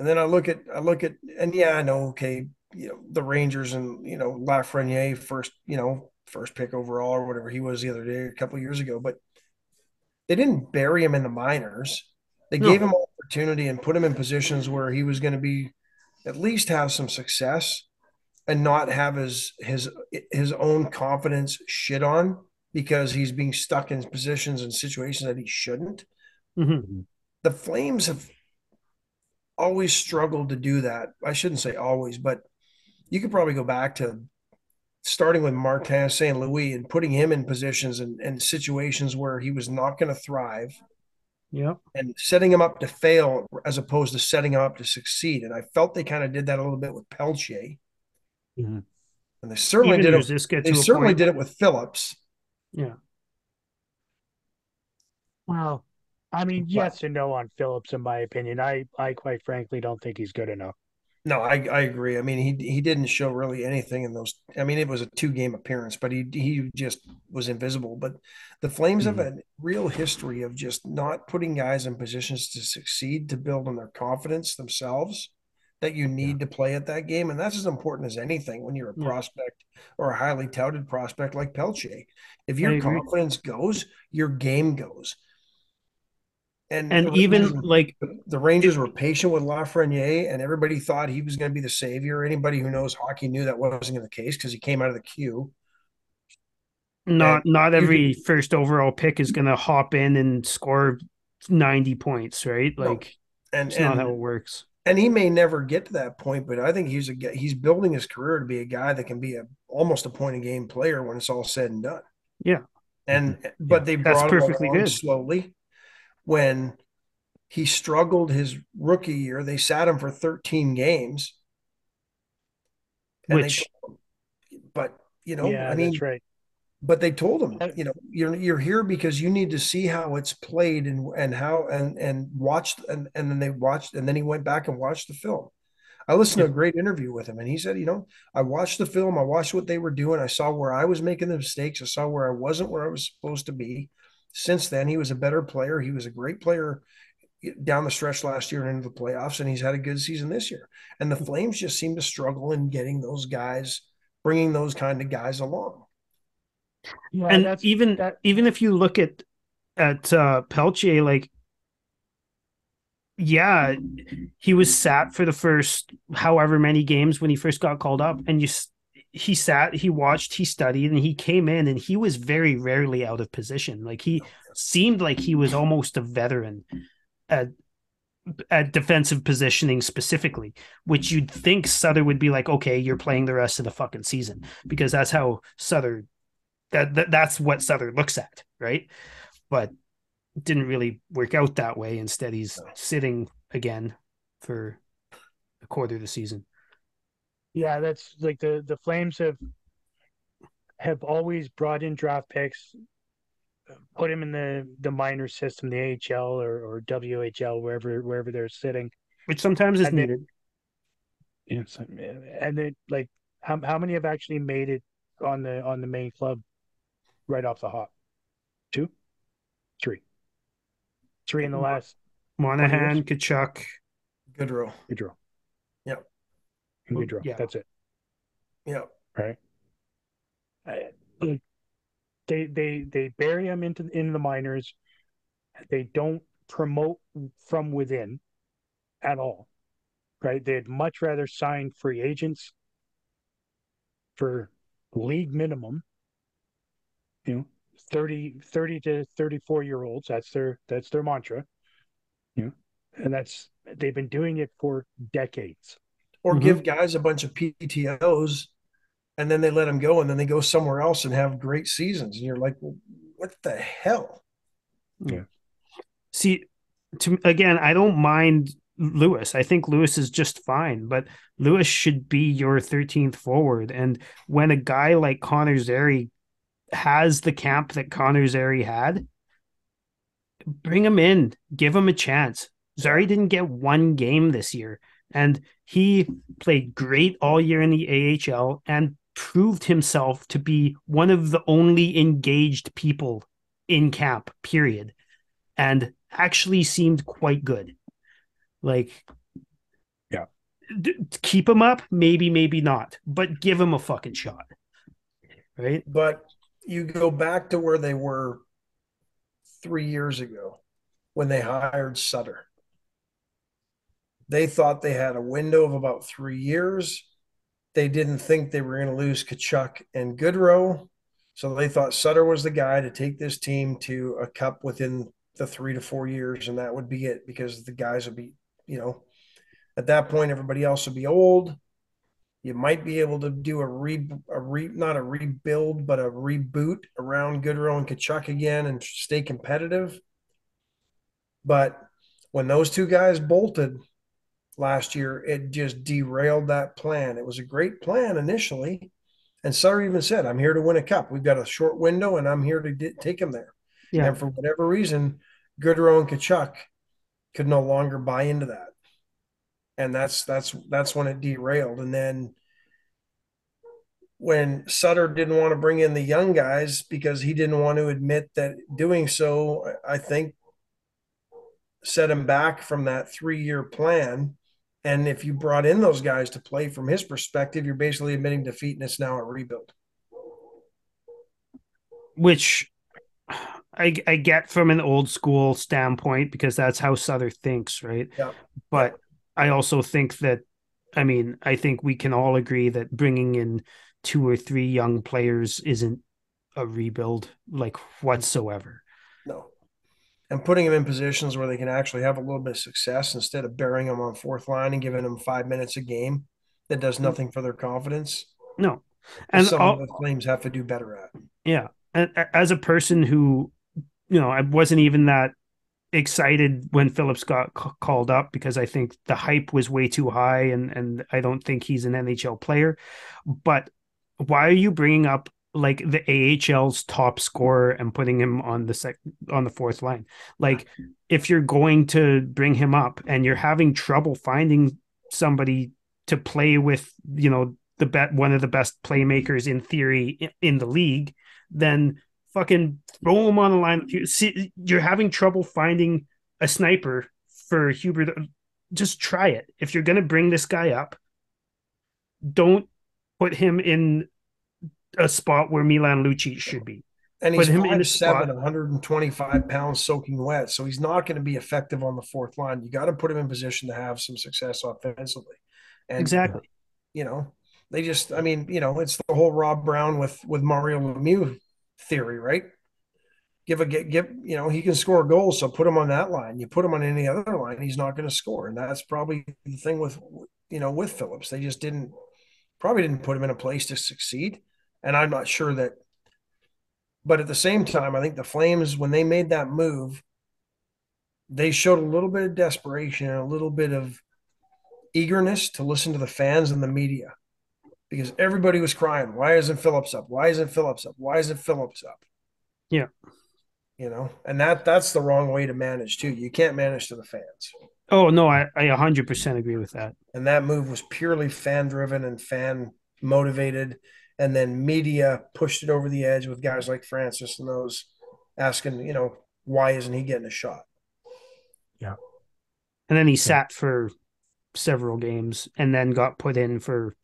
And then I look at I look at and yeah, I know okay, you know, the Rangers and you know, Lafreniere first, you know, first pick overall or whatever he was the other day a couple of years ago, but they didn't bury him in the minors. They No. gave him opportunity and put him in positions where he was going to be at least have some success and not have his his his own confidence shit on because he's being stuck in positions and situations that he shouldn't. Mhm. The Flames have always struggled to do that. I shouldn't say always, but you could probably go back to starting with Martin St. Louis and putting him in positions and, and situations where he was not going to thrive Yep. and setting him up to fail as opposed to setting him up to succeed. And I felt they kind of did that a little bit with Pelche. Mhm. And they certainly Even did it. They certainly point. did it with Phillips. Yeah. well, I mean, yes and no on Phillips, in my opinion. I I quite frankly don't think he's good enough. No, I, I agree. I mean, he he didn't show really anything in those. I mean, it was a two game appearance, but he he just was invisible. But the Flames have hmm. a real history of just not putting guys in positions to succeed, to build on their confidence themselves. That you need to play at that game, and that's as important as anything when you're a Yeah. prospect or a highly touted prospect like Pelche. If your confidence goes, your game goes. And And even Rangers- like the Rangers were patient with Lafreniere, and everybody thought he was going to be the savior. Anybody who knows hockey knew that wasn't the case because he came out of the queue. not not you every first overall pick is gonna hop in and score ninety points, right? No. Like And it's not how it works. and he may never get to that point, but I think he's a he's building his career to be a guy that can be a almost a point a game player when it's all said and done. Yeah. And but they That's brought him perfectly along good. slowly. When he struggled his rookie year, they sat him for 13 games. And they Which told but you know, yeah, I mean, that's right. but they told him, you know, you're you're here because you need to see how it's played and and how and and watched and and then they watched and then he went back and watched the film. I listened to a great interview with him and he said, you know, I watched the film, I watched what they were doing, I saw where I was making the mistakes, I saw where I wasn't where I was supposed to be. Since then, he was a better player. He was a great player down the stretch last year and into the playoffs, and he's had a good season this year. And the Flames just seem to struggle in getting those guys, bringing those kind of guys along. Yeah, and even that- even if you look at at uh Pelche, like yeah, he was sat for the first however many games when he first got called up, and you s- he sat, he watched, he studied, and he came in, and he was very rarely out of position. Like he oh, seemed like he was almost a veteran at at defensive positioning specifically, which you'd think Sutter would be like, okay, you're playing the rest of the fucking season because that's how Sutter that, that that's what Sutter looks at, right? But didn't really work out that way. Instead, he's sitting again for a quarter of the season. Yeah, that's like the the Flames have have always brought in draft picks, put them in the the minor system, the AHL or or WHL, wherever wherever they're sitting. Which sometimes is And then- needed. Yes, and then like how how many have actually made it on the on the main club right off the hop? Two, three, three in the last Monahan, Tkachuk. Gaudreau. Gaudreau. And Gaudreau. Yeah. That's it. Yeah. right? I- like, they they they bury them into in the minors. They don't promote from within at all, right? They'd much rather sign free agents for league minimum. You know, 30, 30 to thirty four year olds. That's their that's their mantra. You know, and that's they've been doing it for decades. Or Mhm. give guys a bunch of PTOs and then they let them go and then they go somewhere else and have great seasons. And you're like, well, what the hell? Yeah see, to again, I don't mind Lewis. I think Lewis is just fine, but Lewis should be your 13th forward. And when a guy like Connor Zary has the camp that Connor Zary had, bring him in, give him a chance. Zary didn't get one game this year, and he played great all year in the AHL and proved himself to be one of the only engaged people in camp, period, and actually seemed quite good. Like, yeah, d- keep him up, maybe, maybe not, but give him a fucking shot. Right. But you go back to where they were three years ago when they hired Sutter. They thought they had a window of about three years. They didn't think they were going to lose Tkachuk and Gaudreau. So they thought Sutter was the guy to take this team to a cup within the three to four years, and that would be it because the guys would be, you know, at that point everybody else would be old. You might be able to do a re, a re not a rebuild, but a reboot around Gaudreau and Tkachuk again and stay competitive. But when those two guys bolted last year, it just derailed that plan. It was a great plan initially. And Sutter even said, I'm here to win a cup. We've got a short window and I'm here to d- take him there. Yeah. And for whatever reason, Gaudreau and Tkachuk could no longer buy into that. And that's that's that's when it derailed. And then when Sutter didn't want to bring in the young guys because he didn't want to admit that doing so, I think set him back from that three year plan. And if you brought in those guys to play from his perspective, you're basically admitting defeat and it's now a rebuild. Which I, I get from an old school standpoint because that's how Sutter thinks, right? Yeah. But I also think that, I mean, I think we can all agree that bringing in two or three young players isn't a rebuild like whatsoever. And putting them in positions where they can actually have a little bit of success instead of burying them on fourth line and giving them five minutes a game that does mm. nothing for their confidence. No. And And some all, of the Flames have to do better at. Yeah. And as a person who, you know, I wasn't even that excited when Phillips got c- called up because I think the hype was way too high and and I don't think he's an NHL player. But why are you bringing up like the AHL's top scorer and putting him on the sec on the fourth line? Like if you're going to bring him up and you're having trouble finding somebody to play with, you know, the bet one of the best playmakers in theory in, the league, then fucking throw him on the line. You see, you're having trouble finding a sniper for Hubert. Uh, just try it. If you're gonna bring this guy up, don't put him in a spot where Milan Lucic should be. And he's him in seven, spot. 125 pounds soaking wet. So he's not going to be effective on the fourth line. You got to put him in position to have some success offensively. And Exactly. you know, they just I mean, you know, it's the whole Rob Brown with with Mario Lemieux theory, right? Give a get give you know, he can score goals, so put him on that line. You put him on any other line, he's not going to score. And that's probably the thing with you know, with Phillips. They just didn't probably didn't put him in a place to succeed. And I'm not sure that but at the same time, I think the Flames, when they made that move, they showed a little bit of desperation and a little bit of eagerness to listen to the fans and the media because everybody was crying, why isn't Phillips up? Why isn't Phillips up? Why isn't Phillips up? Yeah. You know, and that that's the wrong way to manage too. You can't manage to the fans. Oh no, I I 100% agree with that. And that move was purely fan driven and fan motivated. And then media pushed it over the edge with guys like Francis and those asking, you know, why isn't he getting a shot? Yeah. And then he sat for several games and then got put in for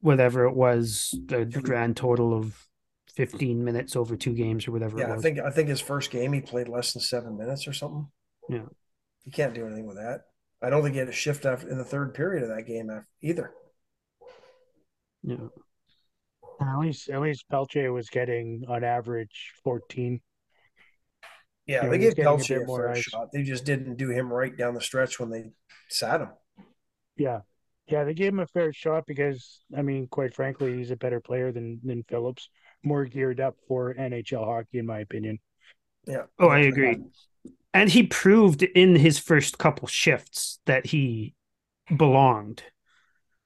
whatever it was, the grand total of 15 minutes over two games or whatever Yeah, it I think I think his first game he played less than seven minutes or something. Yeah. You can't do anything with that. I don't think he had a shift after in the third period of that game after, either. yeah. At least, at least Pelche was getting on average 14. Yeah, Yeah, they he's gave getting a Pelche bit a more fair ice. shot. They just didn't do him right down the stretch when they sat him. Yeah. Yeah, they gave him a fair shot because, I mean, quite frankly, he's a better player than, than Phillips. More geared up for NHL hockey, in my opinion. Yeah. Oh, I agree. and he proved in his first couple shifts that he belonged.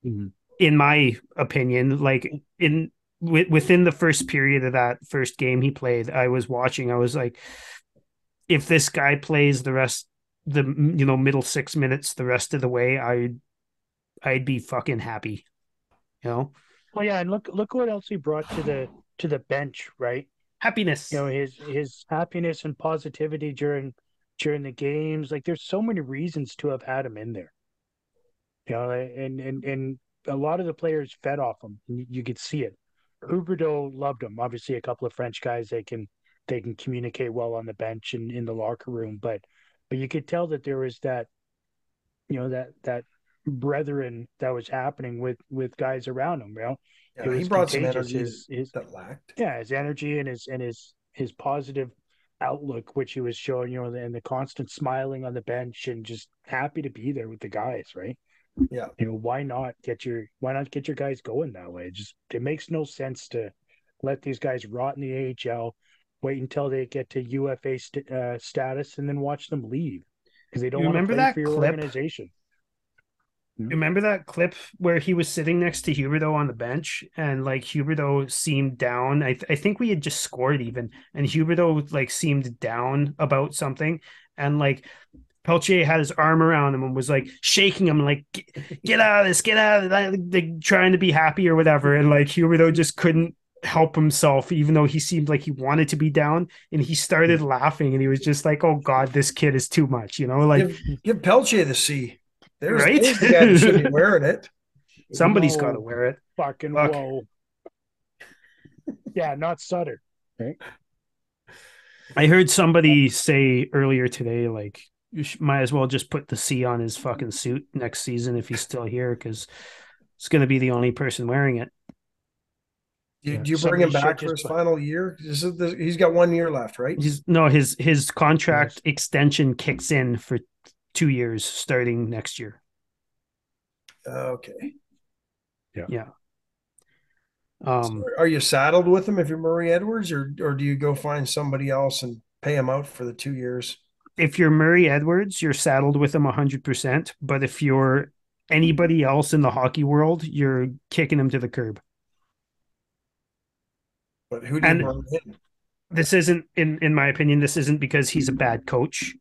Mhm. In my opinion, like in wi- within the first period of that first game he played, I was watching. I was like, if this guy plays the rest, the you know middle six minutes the rest of the way, I'd, I'd be fucking happy. You know, Well, yeah, and look look what else he brought to the to the bench, right? happiness. You know, his his happiness and positivity during during the games. Like, there's so many reasons to have had him in there. You know, and and and a lot of the players fed off him. You, you could see it. Huberdeau loved him. Obviously, a couple of French guys they can they can communicate well on the bench and in the locker room, but but you could tell that there was that, you know, that that brethren that was happening with with guys around him. You know, Yeah, he brought some energy His, his that lacked. yeah, his energy and his and his his positive outlook, which he was showing, you know, and the constant smiling on the bench and just happy to be there with the guys, right? Yeah. You know, why not get your why not get your guys going that way? It just it makes no sense to let these guys rot in the AHL, wait until they get to UFA st- uh, status, and then watch them leave because they don't You remember play that for your clip? organization. Remember that clip where he was sitting next to Huberdeau on the bench and like Huberdeau seemed down. I, th- I think we had just scored even, and Huberdeau like seemed down about something, and like Pelletier had his arm around him and was like shaking him, like "Get- "Get out of this, get out of that!" Like trying to be happy or whatever, and like Huberdeau just couldn't help himself, even though he seemed like he wanted to be down, and he started laughing, and he was just like, "Oh God, this kid is too much," you know, like. give, give Pelche the C. There's, Right? there's the guy that should be wearing it. Somebody's got to wear it. Fucking Fuck. whoa. yeah, not Sutter. I heard somebody say earlier today, like, you sh- might as well just put the C on his fucking suit next season if he's still here, because it's going to be the only person wearing it. Do, Yeah. do you bring him back for his put- final year? Is the, he's got one year left, right? He's no his his contract extension kicks in for two years starting next year. Okay. Um, So are you saddled with him if you're Murray Edwards, or or do you go find somebody else and pay him out for the two years? If you're Murray Edwards, you're saddled with him hundred percent. But if you're anybody else in the hockey world, you're kicking him to the curb. But who do you And- bring in? this isn't in in my opinion this isn't because he's a bad coach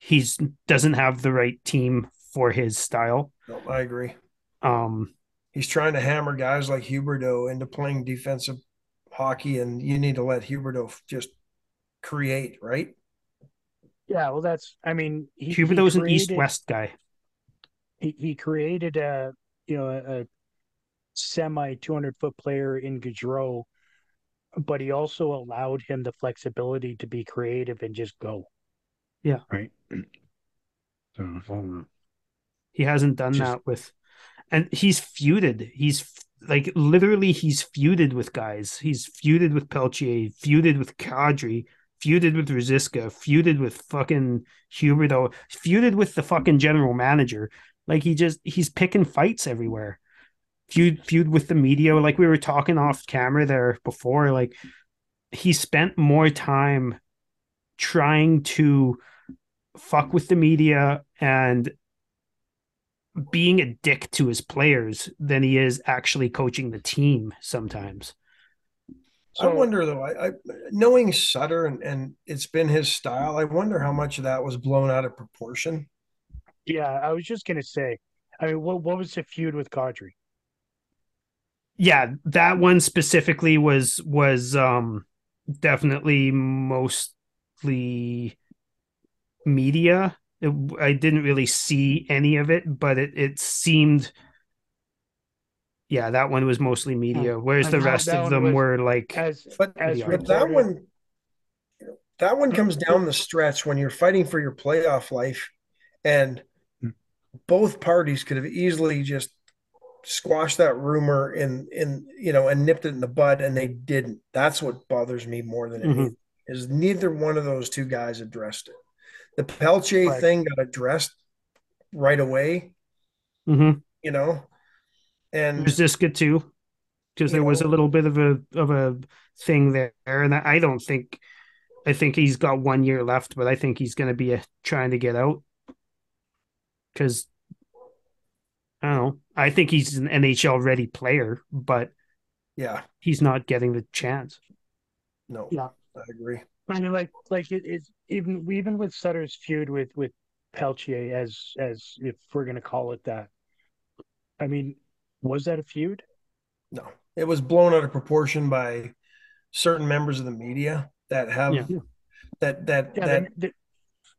he's doesn't have the right team for his style No, I agree. um He's trying to hammer guys like Huberdeau into playing defensive hockey, and you need to let Huberdeau just create, right? Yeah, well, that's. I mean, he, he Huberdeau's an east west guy He he created a you know a, a semi two hundred foot player in Gaudreau, but he also allowed him the flexibility to be creative and just go. Yeah. Right. So, um, he hasn't done Just- that with and he's feuded he's like literally he's feuded with guys he's feuded with Pelletier feuded with Kadri feuded with Ruzicka feuded with fucking Huberdeau feuded with the fucking general manager like he just he's picking fights everywhere feud feud with the media like we were talking off camera there before like he spent more time trying to fuck with the media and being a dick to his players than he is actually coaching the team sometimes. I wonder though, I, I knowing Sutter and, and it's been his style, I wonder how much of that was blown out of proportion. Yeah, I was just gonna say. I mean, what what was the feud with Kadri? Yeah, that one specifically was was um definitely mostly media. It, I didn't really see any of it, but it it seemed yeah, that one was mostly media. Whereas And the rest of them were like As But as but that one that one comes down the stretch when you're fighting for your playoff life and both parties could have easily just squashed that rumor in in you know and nipped it in the bud and they didn't that's what bothers me more than Mhm. anything is neither one of those two guys addressed it the Pelche Right. thing got addressed right away mhm. you know and Ziska too, because You there was a little bit of a of a thing there, and I don't think I think he's got one year left, but I think he's going to be a, trying to get out because I don't know. I think he's an NHL ready player, but Yeah, he's not getting the chance. no, Yeah. I agree. I mean, like, like it's even even with Sutter's feud with with Pelletier, as as if we're gonna call it that. I mean, was that a feud? No, it was blown out of proportion by certain members of the media that have Yeah. that that Yeah, that they- they-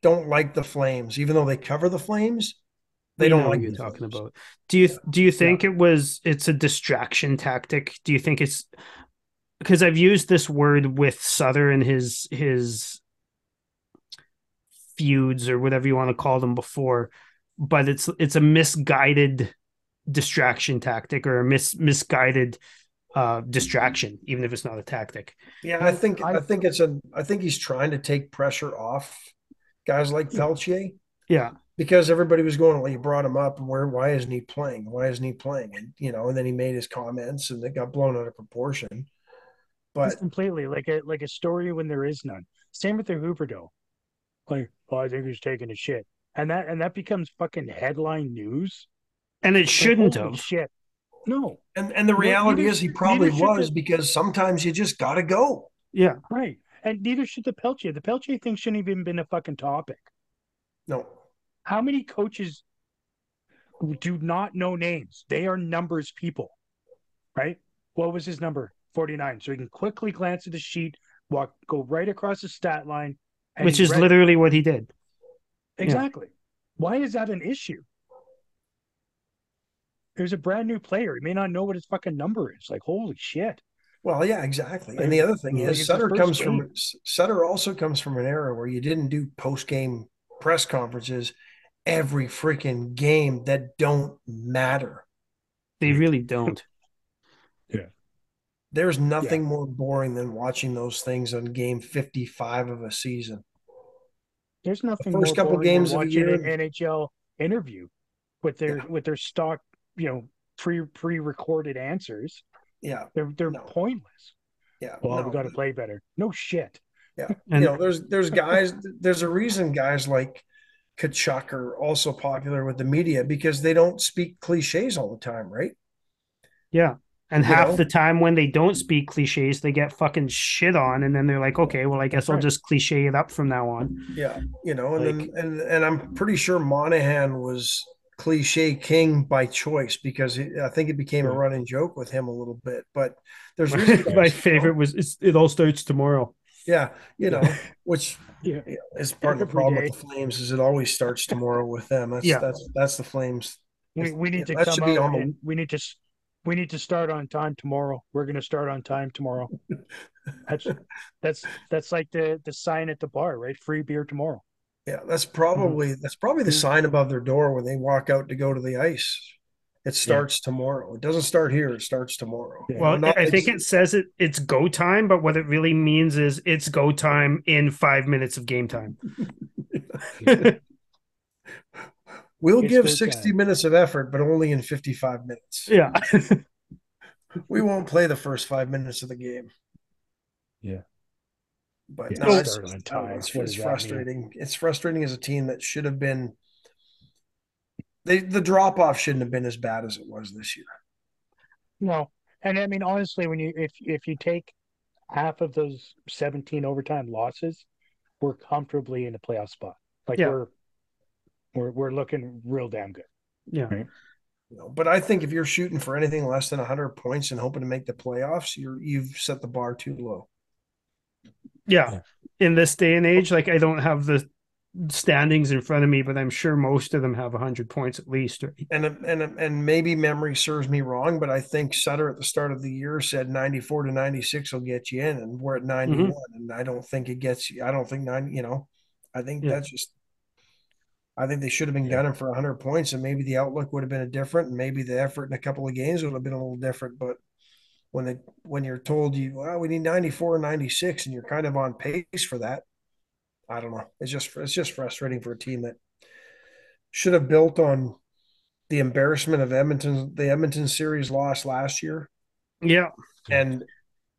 don't like the Flames, even though they cover the Flames. They don't like you're talking Flames. about. Do you do you think it was it's a distraction tactic? Do you think it's because I've used this word with Sutter and his his feuds or whatever you want to call them before, but it's it's a misguided distraction tactic or a mis misguided uh distraction, even if it's not a tactic. Yeah, I think I, I- think it's a I think he's trying to take pressure off guys like Pelletier Yeah. because everybody was going, well, you brought him up, and where why isn't he playing? Why isn't he playing? And you know, and then he made his comments, and it got blown out of proportion. But Just completely like a like a story when there is none. Same with the Huberdeau. Like, oh, I think he's taking a shit, and that and that becomes fucking headline news. And it shouldn't holy have. Shit. No, and and the reality neither- is he probably was the- because sometimes you just got to go. Yeah. right. And neither should the Pelletier. The Pelletier thing shouldn't even been a fucking topic. No, How many coaches do not know names? They are numbers people, right? What was his number? 49. So he can quickly glance at the sheet, walk, go right across the stat line. and Which is ready. literally what he did. Exactly. Why is that an issue? There's a brand new player. He may not know what his fucking number is. Like, holy shit. well, yeah, exactly. And the other thing is, it's Sutter comes first from. Sutter also comes from an era where you didn't do post game press conferences every freaking game that don't matter. They really don't. Yeah. There's nothing more boring than watching those things on game 55 of a season. There's nothing first more couple games of the year- an NHL interview with their Yeah. with their stock, you know, pre pre recorded answers. Yeah. They're they're No. pointless. Yeah. Well, no, we got to play better. No shit. Yeah. And- you know, there's there's guys there's a reason guys like Tkachuk are also popular with the media because they don't speak cliches all the time, right? Yeah. And You half know? the time when they don't speak cliches, they get fucking shit on, and then they're like, "Okay, well, I guess I'll just cliche it up from now on." Yeah. You know, and Like- then and and I'm pretty sure Monahan was cliche king by choice because he, I think it became a hmm. running joke with him a little bit. But there's reasons My favorite was it's, it all starts tomorrow. Yeah, you know, which Yeah. yeah, is part of the problem day. with the Flames is it always starts tomorrow with them. That's Yeah. that's that's the Flames. We we need to that come should be out on the- we need to we need to start on time tomorrow. We're gonna start on time tomorrow. That's that's that's like the the sign at the bar, right? Free beer tomorrow. Yeah, that's mm-hmm. probably that's probably the sign above their door when they walk out to go to the ice. It starts tomorrow. It doesn't start here. It starts tomorrow. Well, Not- I think it says it it's go time, but what it really means is it's go time in five minutes of game time. we'll it's give sixty time. minutes of effort, but only in fifty-five minutes. yeah. We won't play the first five minutes of the game. Yeah. But Yeah, no, it's, start on oh, I don't know, it's, it's does that mean? frustrating. It's frustrating as a team that should have been. They, the drop off shouldn't have been as bad as it was this year. No, and I mean honestly, when you if if you take half of those seventeen overtime losses, we're comfortably in a playoff spot. Like Yeah. we're we're we're looking real damn good. Yeah. You know, but I think if you're shooting for anything less than 100 points and hoping to make the playoffs, you're you've set the bar too low. Yeah. In this day and age, like I don't have the standings in front of me, but I'm sure most of them have 100 points at least. Right? And and and maybe memory serves me wrong, but I think Sutter at the start of the year said 94 to 96 will get you in, and we're at mm-hmm. 91, and I don't think it gets you. I don't think nine. You know, I think Yeah. that's just. I think they should have been gunning for 100 points, and maybe the outlook would have been a different, and maybe the effort in a couple of games would have been a little different. But when they when you're told you, well, we need 94 and 96, and you're kind of on pace for that, I don't know. It's just it's just frustrating for a team that should have built on the embarrassment of Edmonton, the Edmonton series loss last year, Yeah. and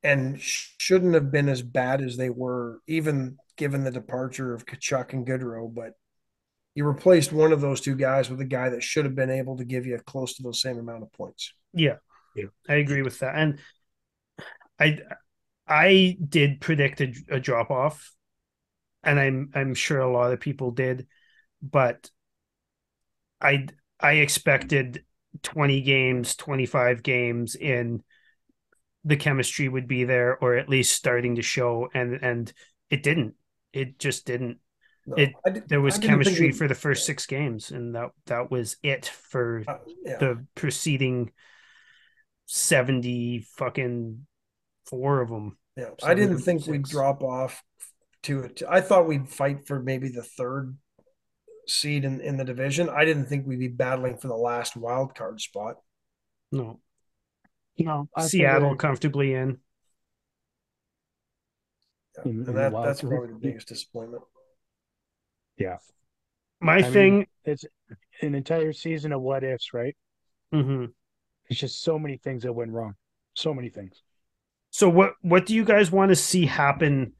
and shouldn't have been as bad as they were, even given the departure of Tkachuk and Gaudreau. But you replaced one of those two guys with a guy that should have been able to give you close to those same amount of points. Yeah, yeah, I agree with that. And I, I did predict a, a drop off, and I'm I'm sure a lot of people did, but I I expected 20 games, 25 games in the chemistry would be there or at least starting to show and and it didn't. It just didn't. No, it did, there was chemistry we, for the first 6 games and that that was it for uh, yeah. the preceding 70 fucking four of them. Yeah. I didn't think we we'd drop off to it. I thought we'd fight for maybe the third seed in, in the division. I didn't think we'd be battling for the last wild card spot. No. No. I Seattle comfortably in. Yeah. And that, that's probably the biggest disappointment. Yeah. My I thing mean, it's an entire season of what ifs, right? Mm-hmm. It's just so many things that went wrong. So many things. So what what do you guys want to see happen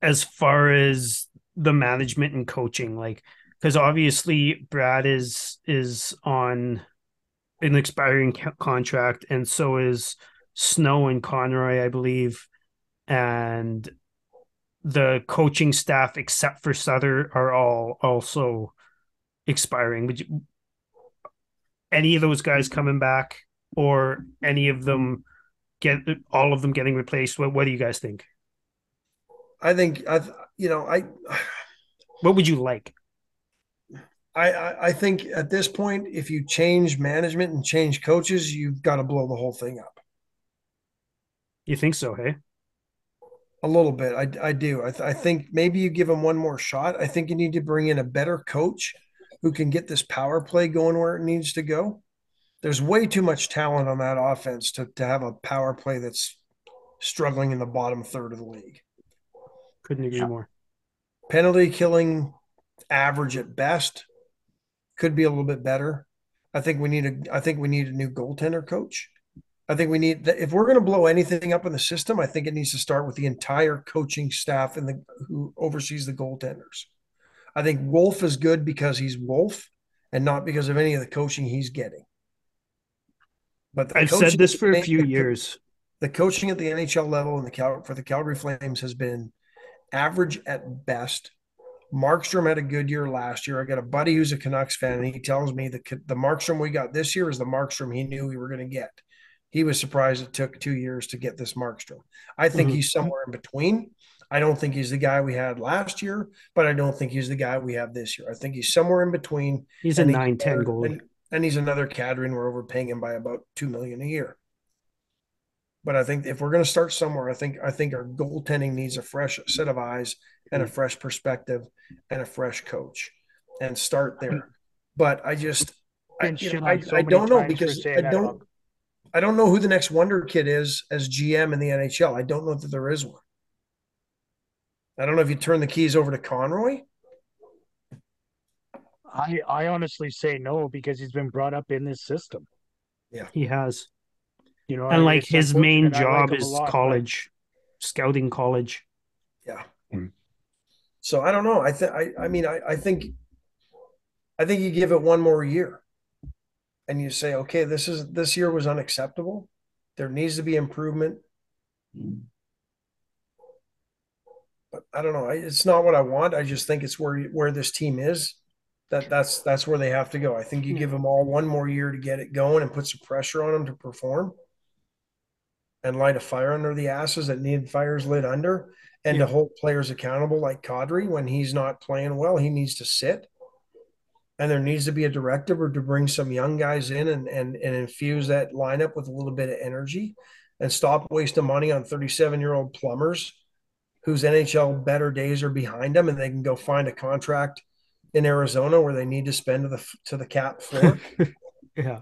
as far as the management and coaching like because obviously Brad is is on an expiring contract and so is Snow and Conroy I believe and the coaching staff except for Sutter are all also expiring would you any of those guys coming back or any of them get all of them getting replaced what what do you guys think I think I you know, I what would you like? I, I, I think at this point, if you change management and change coaches, you've got to blow the whole thing up. You think so, hey? A little bit. I, I do. I, th- I think maybe you give him one more shot. I think you need to bring in a better coach who can get this power play going where it needs to go. There's way too much talent on that offense to, to have a power play that's struggling in the bottom third of the league. Couldn't agree yeah. more. Penalty killing average at best. Could be a little bit better. I think we need a I think we need a new goaltender coach. I think we need if we're going to blow anything up in the system, I think it needs to start with the entire coaching staff and the who oversees the goaltenders. I think Wolf is good because he's Wolf and not because of any of the coaching he's getting. But I've said this for a few years. The coaching at the NHL level and the Cal, for the Calgary Flames has been average at best. Markstrom had a good year last year. I got a buddy who's a Canucks fan, and he tells me the the Markstrom we got this year is the Markstrom he knew we were going to get. He was surprised it took two years to get this Markstrom. I think mm-hmm. he's somewhere in between. I don't think he's the guy we had last year, but I don't think he's the guy we have this year. I think he's somewhere in between. He's a 9 10 goalie. And, and, he's another Kadri, and we're overpaying him by about 2 million a year. But I think if we're going to start somewhere, I think I think our goaltending needs a fresh set of eyes and a fresh perspective and a fresh coach, and start there. But I just I, you know, I, so I don't know because I don't I don't know who the next wonder kid is as GM in the NHL. I don't know that there is one. I don't know if you turn the keys over to Conroy. I I honestly say no because he's been brought up in this system. Yeah, he has. You know, and like his main job like is lot, college, but... scouting college. Yeah. Mm. So I don't know. I think I I mean I, I think I think you give it one more year and you say, okay, this is this year was unacceptable. There needs to be improvement. But I don't know. It's not what I want. I just think it's where where this team is. That that's that's where they have to go. I think you hmm. give them all one more year to get it going and put some pressure on them to perform and light a fire under the asses that need fires lit under and yeah. to hold players accountable like Kadri when he's not playing well, he needs to sit. And there needs to be a directive or to bring some young guys in and, and, and infuse that lineup with a little bit of energy and stop wasting money on 37 year old plumbers whose NHL better days are behind them and they can go find a contract in Arizona where they need to spend to the to the cap floor. yeah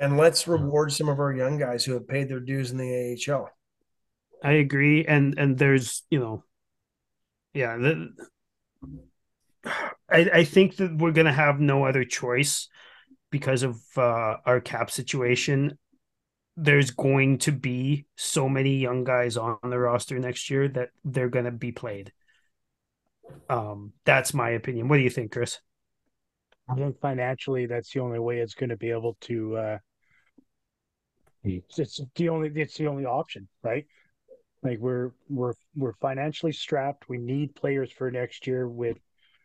and let's reward some of our young guys who have paid their dues in the AHL. I agree, and and there's you know, yeah, the, I I think that we're gonna have no other choice because of uh, our cap situation. There's going to be so many young guys on the roster next year that they're going to be played. Um, that's my opinion. What do you think, Chris? I think financially, that's the only way it's going to be able to. Uh, it's the only. It's the only option, right? Like we're we're we're financially strapped. We need players for next year with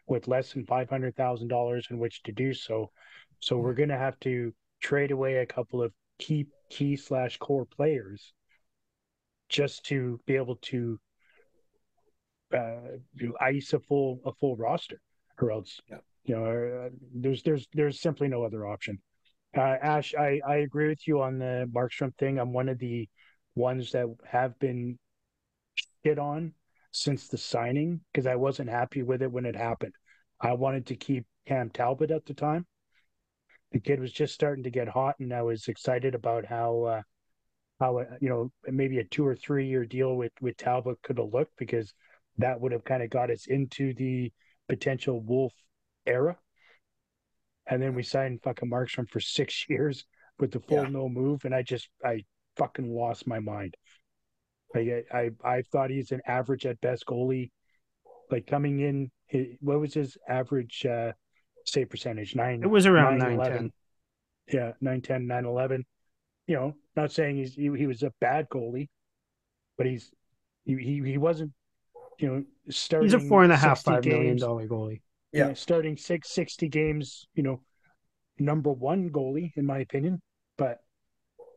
with less than five hundred thousand dollars in which to do so. So we're going to have to trade away a couple of key key slash core players just to be able to uh, ice a full a full roster, or else yeah. you know uh, there's there's there's simply no other option. Uh, Ash, I I agree with you on the Markstrom thing. I'm one of the ones that have been shit on since the signing because I wasn't happy with it when it happened. I wanted to keep Cam Talbot at the time. The kid was just starting to get hot, and I was excited about how uh, how uh, you know maybe a two or three year deal with with Talbot could have looked because that would have kind of got us into the potential Wolf era. And then we signed fucking Markstrom for six years with the full yeah. no move, and I just I fucking lost my mind. I I I thought he's an average at best goalie. Like coming in, what was his average uh, save percentage? Nine. It was around nine, 9 10. Yeah, 9 10, 9 11. You know, not saying he's he, he was a bad goalie, but he's he, he he wasn't you know, starting. He's a four and a half, five games, million dollar goalie. Yeah. You know, starting six, 60 games, you know, number one goalie, in my opinion. But,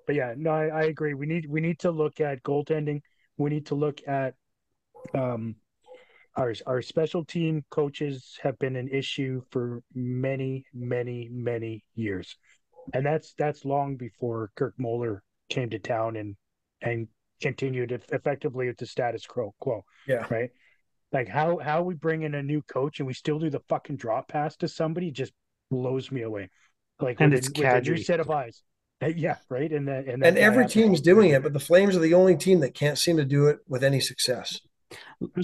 but yeah, no, I, I agree. We need, we need to look at goaltending. We need to look at, um, our, our special team coaches have been an issue for many, many, many years. And that's, that's long before Kirk Muller came to town and, and continued effectively with the status quo. Yeah. Right. Like how how we bring in a new coach and we still do the fucking drop pass to somebody just blows me away. Like and it's with a new set of eyes. Yeah, right. And then and, and every team's doing it, but the Flames are the only team that can't seem to do it with any success.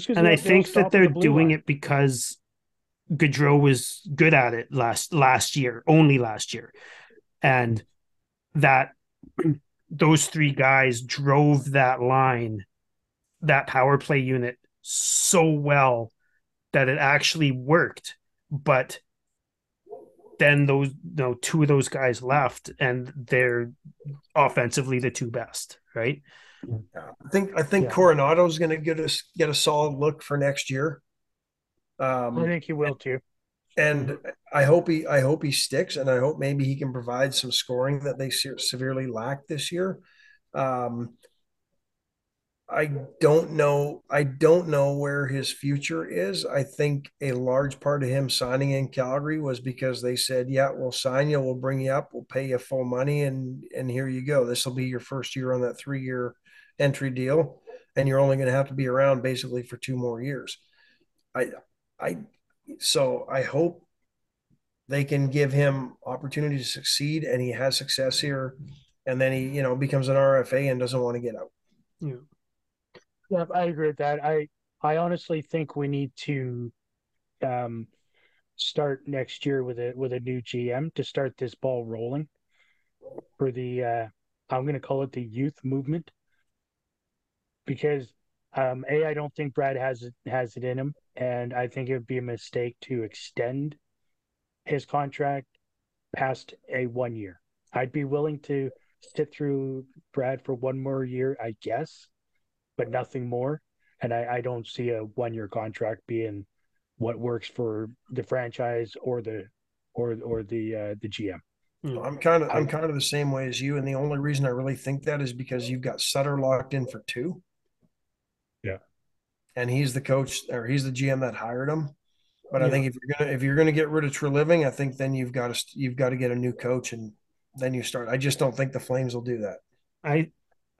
And I think that they're the doing line. it because Gaudreau was good at it last last year, only last year, and that those three guys drove that line, that power play unit so well that it actually worked. But then those you know two of those guys left and they're offensively the two best, right? I think I think yeah. Coronato's going to get us get a solid look for next year. Um, I think he will too and I hope he I hope he sticks, and I hope maybe he can provide some scoring that they se- severely lacked this year. Um, I don't know. I don't know where his future is. I think a large part of him signing in Calgary was because they said, "Yeah, we'll sign you. We'll bring you up. We'll pay you full money, and and here you go. This will be your first year on that three year entry deal, and you're only going to have to be around basically for two more years." I I so I hope they can give him opportunity to succeed and he has success here and then he you know becomes an RFA and doesn't want to get out. Yeah. Yeah, I agree with that. I I honestly think we need to um start next year with a with a new GM to start this ball rolling for the uh I'm going to call it the youth movement because um a I don't think Brad has it, has it in him and I think it would be a mistake to extend his contract past a one year. I'd be willing to sit through Brad for one more year, I guess, but nothing more. And I, I don't see a one year contract being what works for the franchise or the or or the uh, the GM. I'm kind of I'm kind of the same way as you, and the only reason I really think that is because you've got Sutter locked in for two and he's the coach or he's the GM that hired him. But yeah. I think if you're gonna if you're gonna get rid of Treliving, I think then you've got to you've got to get a new coach and then you start. I just don't think the Flames will do that. I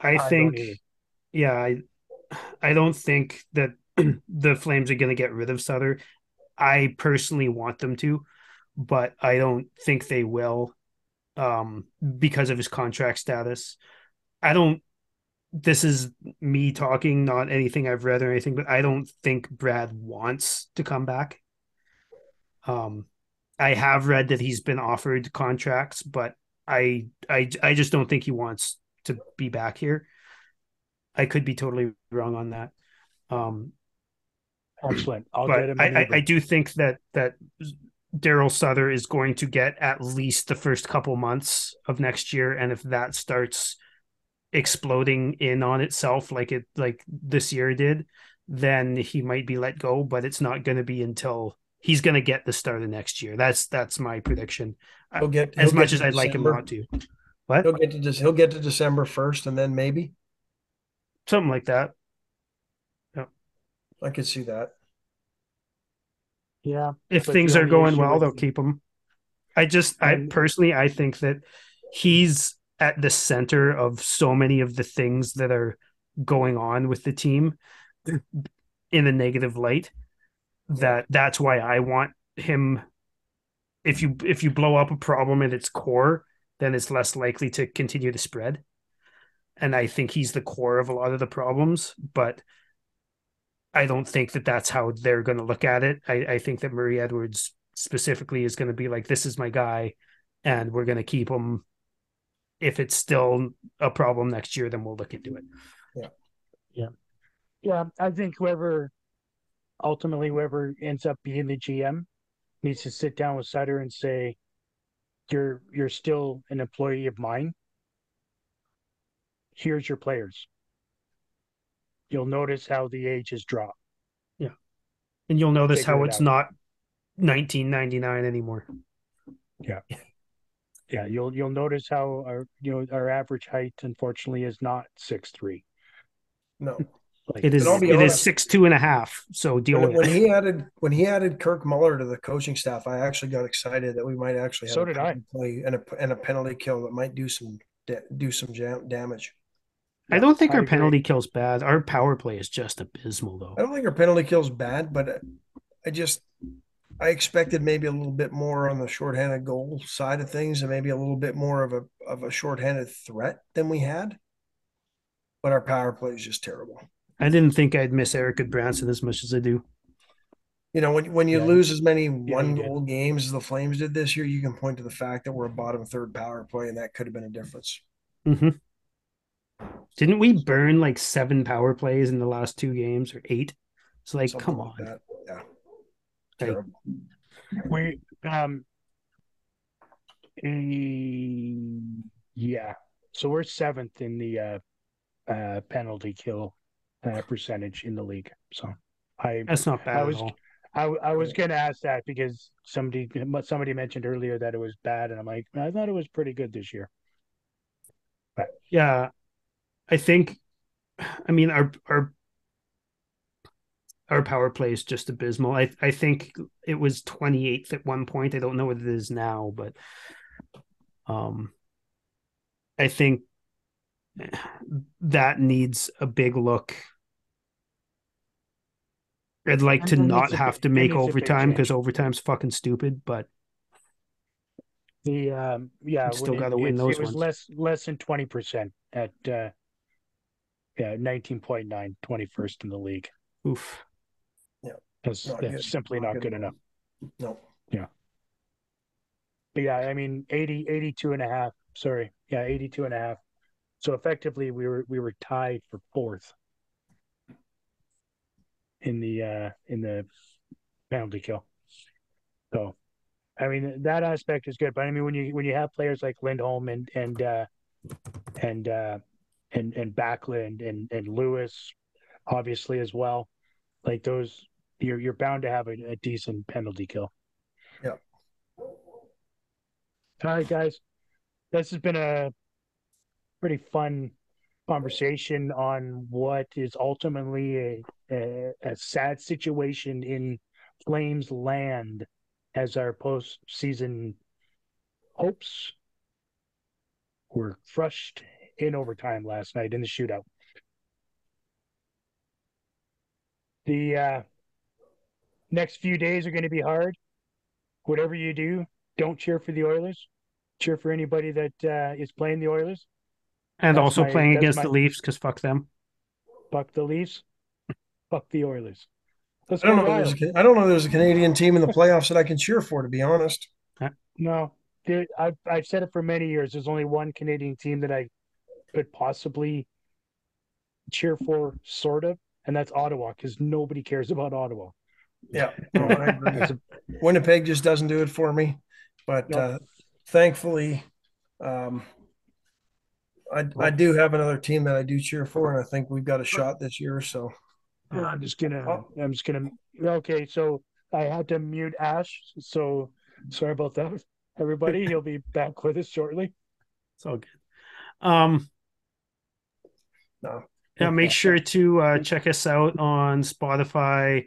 I, I think yeah, I I don't think that the Flames are gonna get rid of Sutter. I personally want them to, but I don't think they will um because of his contract status. I don't this is me talking, not anything I've read or anything, but I don't think Brad wants to come back. Um, I have read that he's been offered contracts, but I I I just don't think he wants to be back here. I could be totally wrong on that. Um, Excellent. I'll but get him. I, I, I do think that that Daryl Sutter is going to get at least the first couple months of next year, and if that starts exploding in on itself like it like this year did, then he might be let go. But it's not going to be until he's going to get the start of next year. That's that's my prediction. He'll get As he'll much get as I'd like him not to, what He'll get to just he'll get to December first, and then maybe something like that. Yeah, I could see that. yeah. if things are going well, they'll keep him. I just, I personally, I think that he's at the center of so many of the things that are going on with the team in a negative light. That that's why I want him. If you if you blow up a problem at its core, then it's less likely to continue to spread. And I think he's the core of a lot of the problems, but I don't think that that's how they're going to look at it. I, I think that Murray Edwards specifically is going to be like, this is my guy, and we're going to keep him. If it's still a problem next year, then we'll look into it. Yeah, Yeah. Yeah. I think whoever ultimately whoever ends up being the GM needs to sit down with Sutter and say, You're you're still an employee of mine. Here's your players. You'll notice how the age has dropped. And you'll notice Figure how it it's out. not 1999 anymore. Yeah, you'll you'll notice how our you know our average height unfortunately is not six three. No, Like It is I'll be it is six two and a half. So deal when, with when it. he added when he added Kirk Muller to the coaching staff, I actually got excited that we might actually have So a did I. play and a and a penalty kill that might do some do some jam- damage. I don't think I our agree. penalty kill's bad. Our power play is just abysmal, though. I don't think our penalty kill's bad, but I just I expected maybe a little bit more on the shorthanded goal side of things, and maybe a little bit more of a of a shorthanded threat than we had. But our power play is just terrible. I didn't think I'd miss Eric Branson as much as I do. You know, when when you Yeah. lose as many one goal games as the Flames did this year, you can point to the fact that we're a bottom third power play, and that could have been a difference. hmm Didn't we burn like seven power plays in the last two games or eight? It's like, Something come like on. that. Yeah. We um eh, yeah. So we're seventh in the uh uh penalty kill uh percentage in the league. So I that's not bad I at was- I, I, w- I was gonna ask that because somebody somebody mentioned earlier that it was bad and I'm like I thought it was pretty good this year. But yeah, I think. I mean, our our our power play is just abysmal. I I think it was twenty eighth at one point. I don't know what it is now, but um, I think that needs a big look. I'd like And to not have big- to make needs a big overtime because overtime's fucking stupid, but The um yeah You still it- gotta win those it was ones. less less than twenty percent at uh yeah 19.9 21st in the league. oof. That's, Not that's good. simply Not not good good enough. No. Yeah. But yeah, I mean 80 82 and a half. Sorry. Yeah, 82 and a half. So effectively we were we were tied for fourth in the uh in the penalty kill. So I mean that aspect is good, but I mean when you when you have players like Lindholm and and uh and uh and and Backlund and and Lewis obviously as well, like those you're you're bound to have a, a decent penalty kill. Yep. All right, guys. This has been a pretty fun conversation on what is ultimately a, a, a sad situation in Flames land as our postseason hopes were crushed in overtime last night in the shootout. The uh, next few days are going to be hard. Whatever you do, don't cheer for the Oilers. Cheer for anybody that uh, is playing the Oilers. And That's also my- playing against my- the Leafs because fuck them. Fuck the Leafs. Fuck the Oilers. Let's I don't know. If there's a, I don't know. There's a Canadian team in the playoffs that I can cheer for. To be honest, No, there, I've I've said it for many years. There's only one Canadian team that I could possibly cheer for, sort of, and that's Ottawa because nobody cares about Ottawa. Yeah, no, I agree. It's a- Winnipeg just doesn't do it for me, but Nope. uh, thankfully, um, I I do have another team that I do cheer for, and I think we've got a shot this year. So I'm just gonna. Oh. I'm just gonna. Okay, so I had to mute Ash. So sorry about that, everybody. He'll be back with us shortly. It's all good. Um, no, yeah, make sure to uh, check us out on Spotify,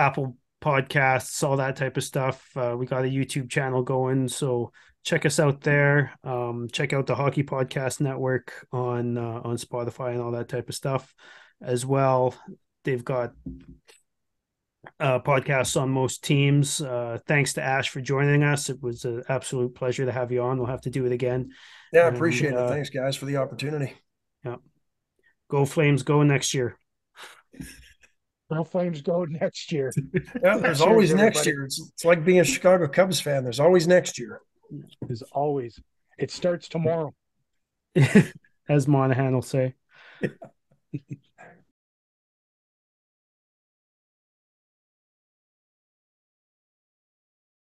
Apple Podcasts, all that type of stuff. Uh, we got a YouTube channel going, so check us out there. Um, check out the Hockey Podcast Network on uh, on Spotify and all that type of stuff as well. They've got uh, podcasts on most teams. Uh, thanks to Ash for joining us. It was an absolute pleasure to have you on. We'll have to do it again. yeah, I And, appreciate uh, it. Thanks, guys, for the opportunity. Yeah. Go Flames, go next year. Well, Flames go next year. Yeah, there's Cheers, always next year. It's, it's like being a Chicago Cubs fan. There's always next year. As always, it starts tomorrow. As Monahan will say.